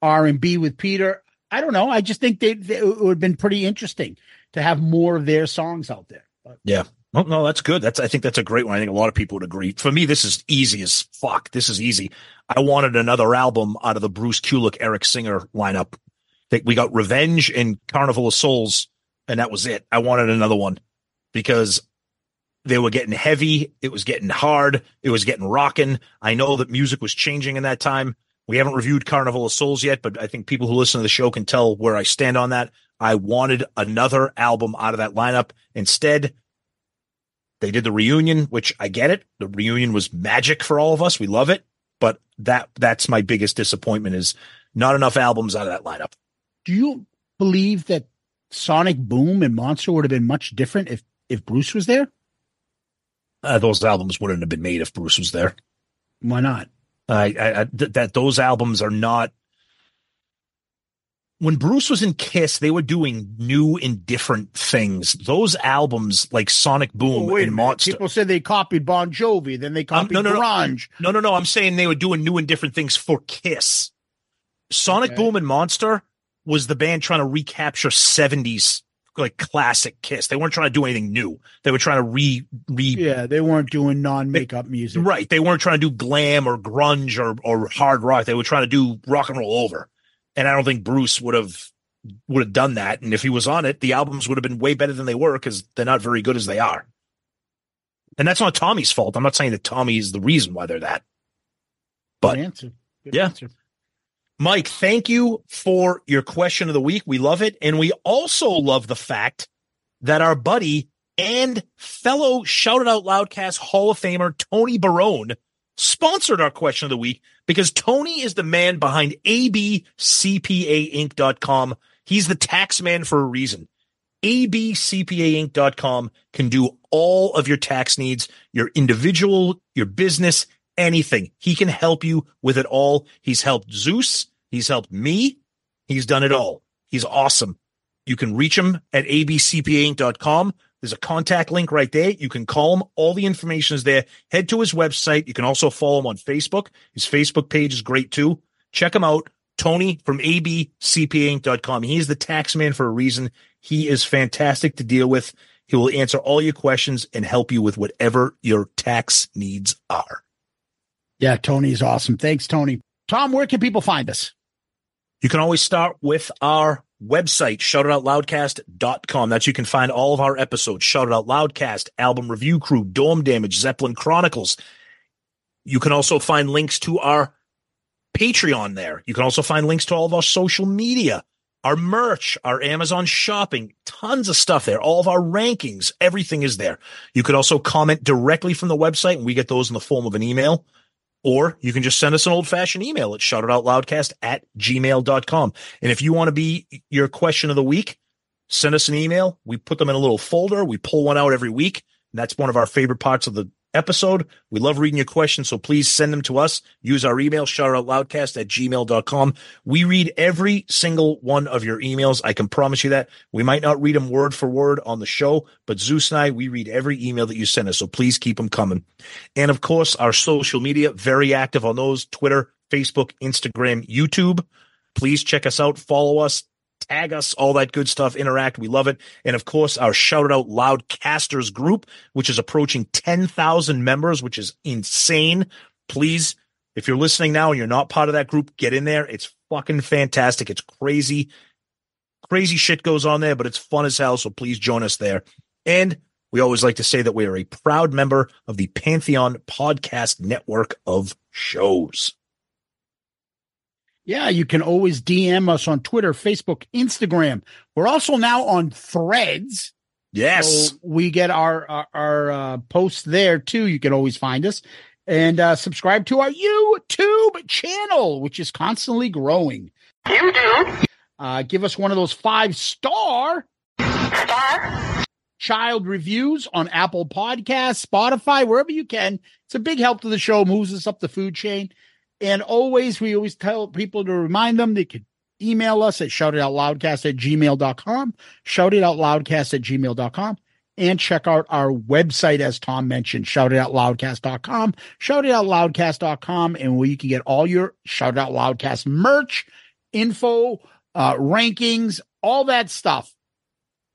R and B with Peter. I don't know. I just think they, they it would have been pretty interesting to have more of their songs out there. But Yeah. Well, no, that's good. That's I think that's a great one. I think a lot of people would agree. For me, this is easy as fuck. This is easy. I wanted another album out of the Bruce Kulick, Eric Singer lineup. That we got Revenge and Carnival of Souls, and that was it. I wanted another one because they were getting heavy. It was getting hard. It was getting rocking. I know that music was changing in that time. We haven't reviewed Carnival of Souls yet, but I think people who listen to the show can tell where I stand on that. I wanted another album out of that lineup. Instead, they did the reunion, which I get it. The reunion was magic for all of us. We love it. But that that's my biggest disappointment is not enough albums out of that lineup. do you believe that Sonic Boom and Monster would have been much different if if Bruce was there? Uh, those albums wouldn't have been made if Bruce was there. Why not? I, I, I th- that those albums are not. When Bruce was in Kiss, they were doing new and different things. Those albums, like Sonic Boom Oh, and. Monster, People said they copied Bon Jovi, then they Um, copied no, no, no. grunge. No, no, no. I'm saying they were doing new and different things for Kiss. Sonic Okay. Boom and Monster was the band trying to recapture 70s like classic Kiss. They weren't trying to do anything new. They were trying to re re Yeah, they weren't doing non-makeup music. right. They weren't trying to do glam or grunge or or hard rock. They were trying to do rock and roll over. And I don't think Bruce would have would have done that. And if he was on it, the albums would have been way better than they were because they're not very good as they are. And that's not Tommy's fault. I'm not saying that Tommy is the reason why they're that. But Good answer. Good Yeah. answer. Mike, thank you for your question of the week. We love it. And we also love the fact that our buddy and fellow Shout It Out Loudcast Hall of Famer Tony Barone sponsored our question of the week because Tony is the man behind abcpainc.com. He's the tax man for a reason. abcpainc.com can do all of your tax needs, your individual, your business, anything. He can help you with it all. He's helped Zeus. He's helped me. He's done it all. He's awesome. You can reach him at abcpainc.com. There's a contact link right there. You can call him. All the information is there. Head to his website. You can also follow him on Facebook. His Facebook page is great too. Check him out. Tony from abcpainc.com. He is the tax man for a reason. He is fantastic to deal with. He will answer all your questions and help you with whatever your tax needs are. Yeah, Tony's awesome. Thanks, Tony. Tom, where can people find us? You can always start with our website, shoutoutloudcast.com. That's you can find all of our episodes, Shout Out Loudcast, Album Review Crew, Dome Damage, Zeppelin Chronicles. You can also find links to our Patreon there. You can also find links to all of our social media, our merch, our Amazon shopping, tons of stuff there. All of our rankings, everything is there. You could also comment directly from the website and we get those in the form of an email. Or you can just send us an old fashioned email at shoutitoutloudcast at gmail.com. And if you want to be your question of the week, send us an email. We put them in a little folder. We pull one out every week. And that's one of our favorite parts of the episode. We love reading your questions, so please send them to us. Use our email, shoutoutloudcast at gmail.com. We read every single one of your emails. I can promise you that. We might not read them word for word on the show, but Zeus and I, we read every email that you send us, so please keep them coming. And of course, our social media, very active on those Twitter, Facebook, Instagram, YouTube. Please check us out, follow us, tag us, all that good stuff, interact. We love it. And of course, our shout out loudcasters group, which is approaching 10,000 members, which is insane. Please, if you're listening now and you're not part of that group, get in there. It's fucking fantastic. It's crazy. Crazy shit goes on there, but it's fun as hell. So please join us there. And we always like to say that we are a proud member of the Pantheon podcast network of shows. Yeah, you can always DM us on Twitter, Facebook, Instagram. We're also now on Threads. Yes. So we get our our, our uh, posts there too. You can always find us and uh, subscribe to our YouTube channel, which is constantly growing. You do. Uh, give us one of those five star Star. child reviews on Apple Podcasts, Spotify, wherever you can. It's a big help to the show, moves us up the food chain. And always, we always tell people to remind them they could email us at shoutitoutloudcast at gmail.com, shoutitoutloudcast at gmail.com, and check out our website, as Tom mentioned, shoutitoutloudcast.com, shoutitoutloudcast.com, and where you can get all your Shout Out Loudcast merch, info, uh, rankings, all that stuff.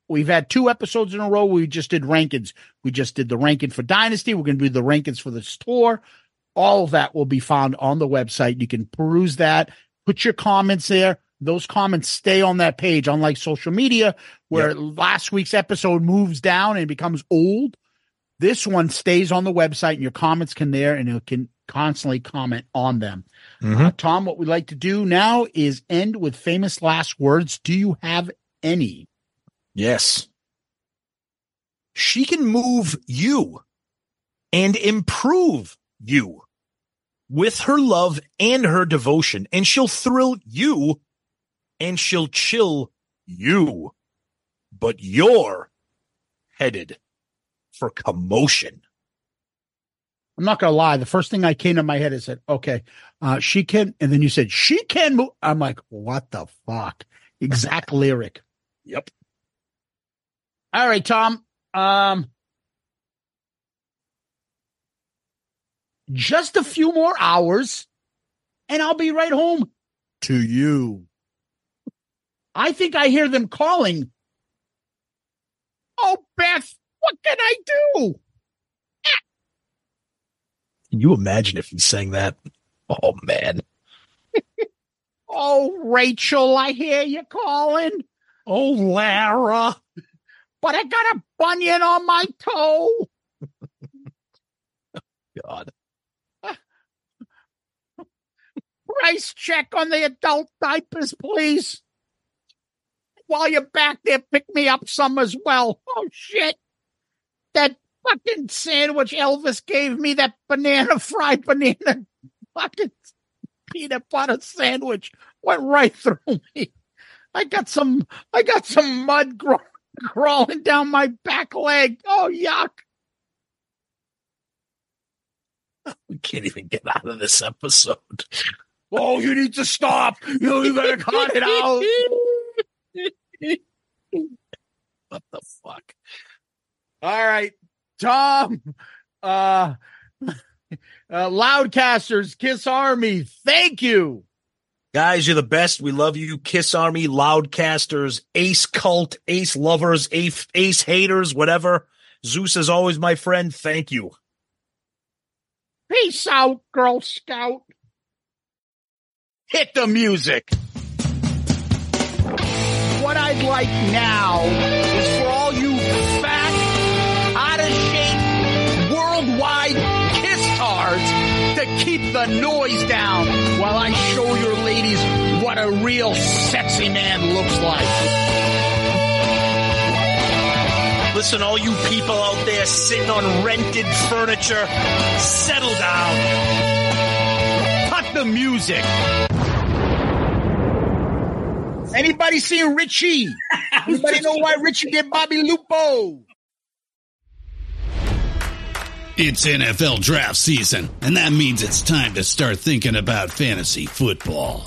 We've had two episodes in a row. We just did rankings. We just did the ranking for Dynasty. We're going to do the rankings for the store. All of that will be found on the website. You can peruse that, put your comments there. Those comments stay on that page, unlike social media, where last week's episode moves down and becomes old. This one stays on the website, and your comments can there, and you can constantly comment on them. Uh, Tom, what we like to do now is end with famous last words. Do you have any? Yes. She can move you and improve you with her love and her devotion, and she'll thrill you and she'll chill you. But you're headed for commotion. I'm not gonna lie. The first thing I came to my head is said, okay, uh, she can, and then you said she can move. I'm like, what the fuck? Exact lyric. Yep. All right, Tom. Um, just a few more hours, and I'll be right home to you. I think I hear them calling. Oh, Beth, what can I do? Can you imagine if he sang that? Oh man. (laughs) Oh, Rachel, I hear you calling. Oh, Lara. But I got a bunion on my toe. (laughs) God. Price check on the adult diapers, please. While you're back there, pick me up some as well. Oh, shit. That fucking sandwich Elvis gave me, that banana (laughs) fried banana fucking peanut butter sandwich went right through me. I got some, I got some mud gro- crawling down my back leg. Oh, yuck. (laughs) We can't even get out of this episode. Oh, you need to stop. You, you gotta cut it out. What the fuck? All right, Tom. Uh, (laughs) uh Loudcasters, Kiss Army, thank you. Guys, you're the best. We love you. Kiss Army, Loudcasters, Ace Cult, Ace Lovers, Ace, Ace Haters, whatever. Zeus is always my friend. Thank you. Peace out, Girl Scout. Hit the music. What I'd like now is for all you fat, out of shape, worldwide kiss tards to keep the noise down while I show your ladies what a real sexy man looks like. Listen, all you people out there sitting on rented furniture, settle down. The music. Anybody seen Richie? (laughs) Anybody know why Richie did Bobby Lupo? It's NFL draft season, and that means it's time to start thinking about fantasy football.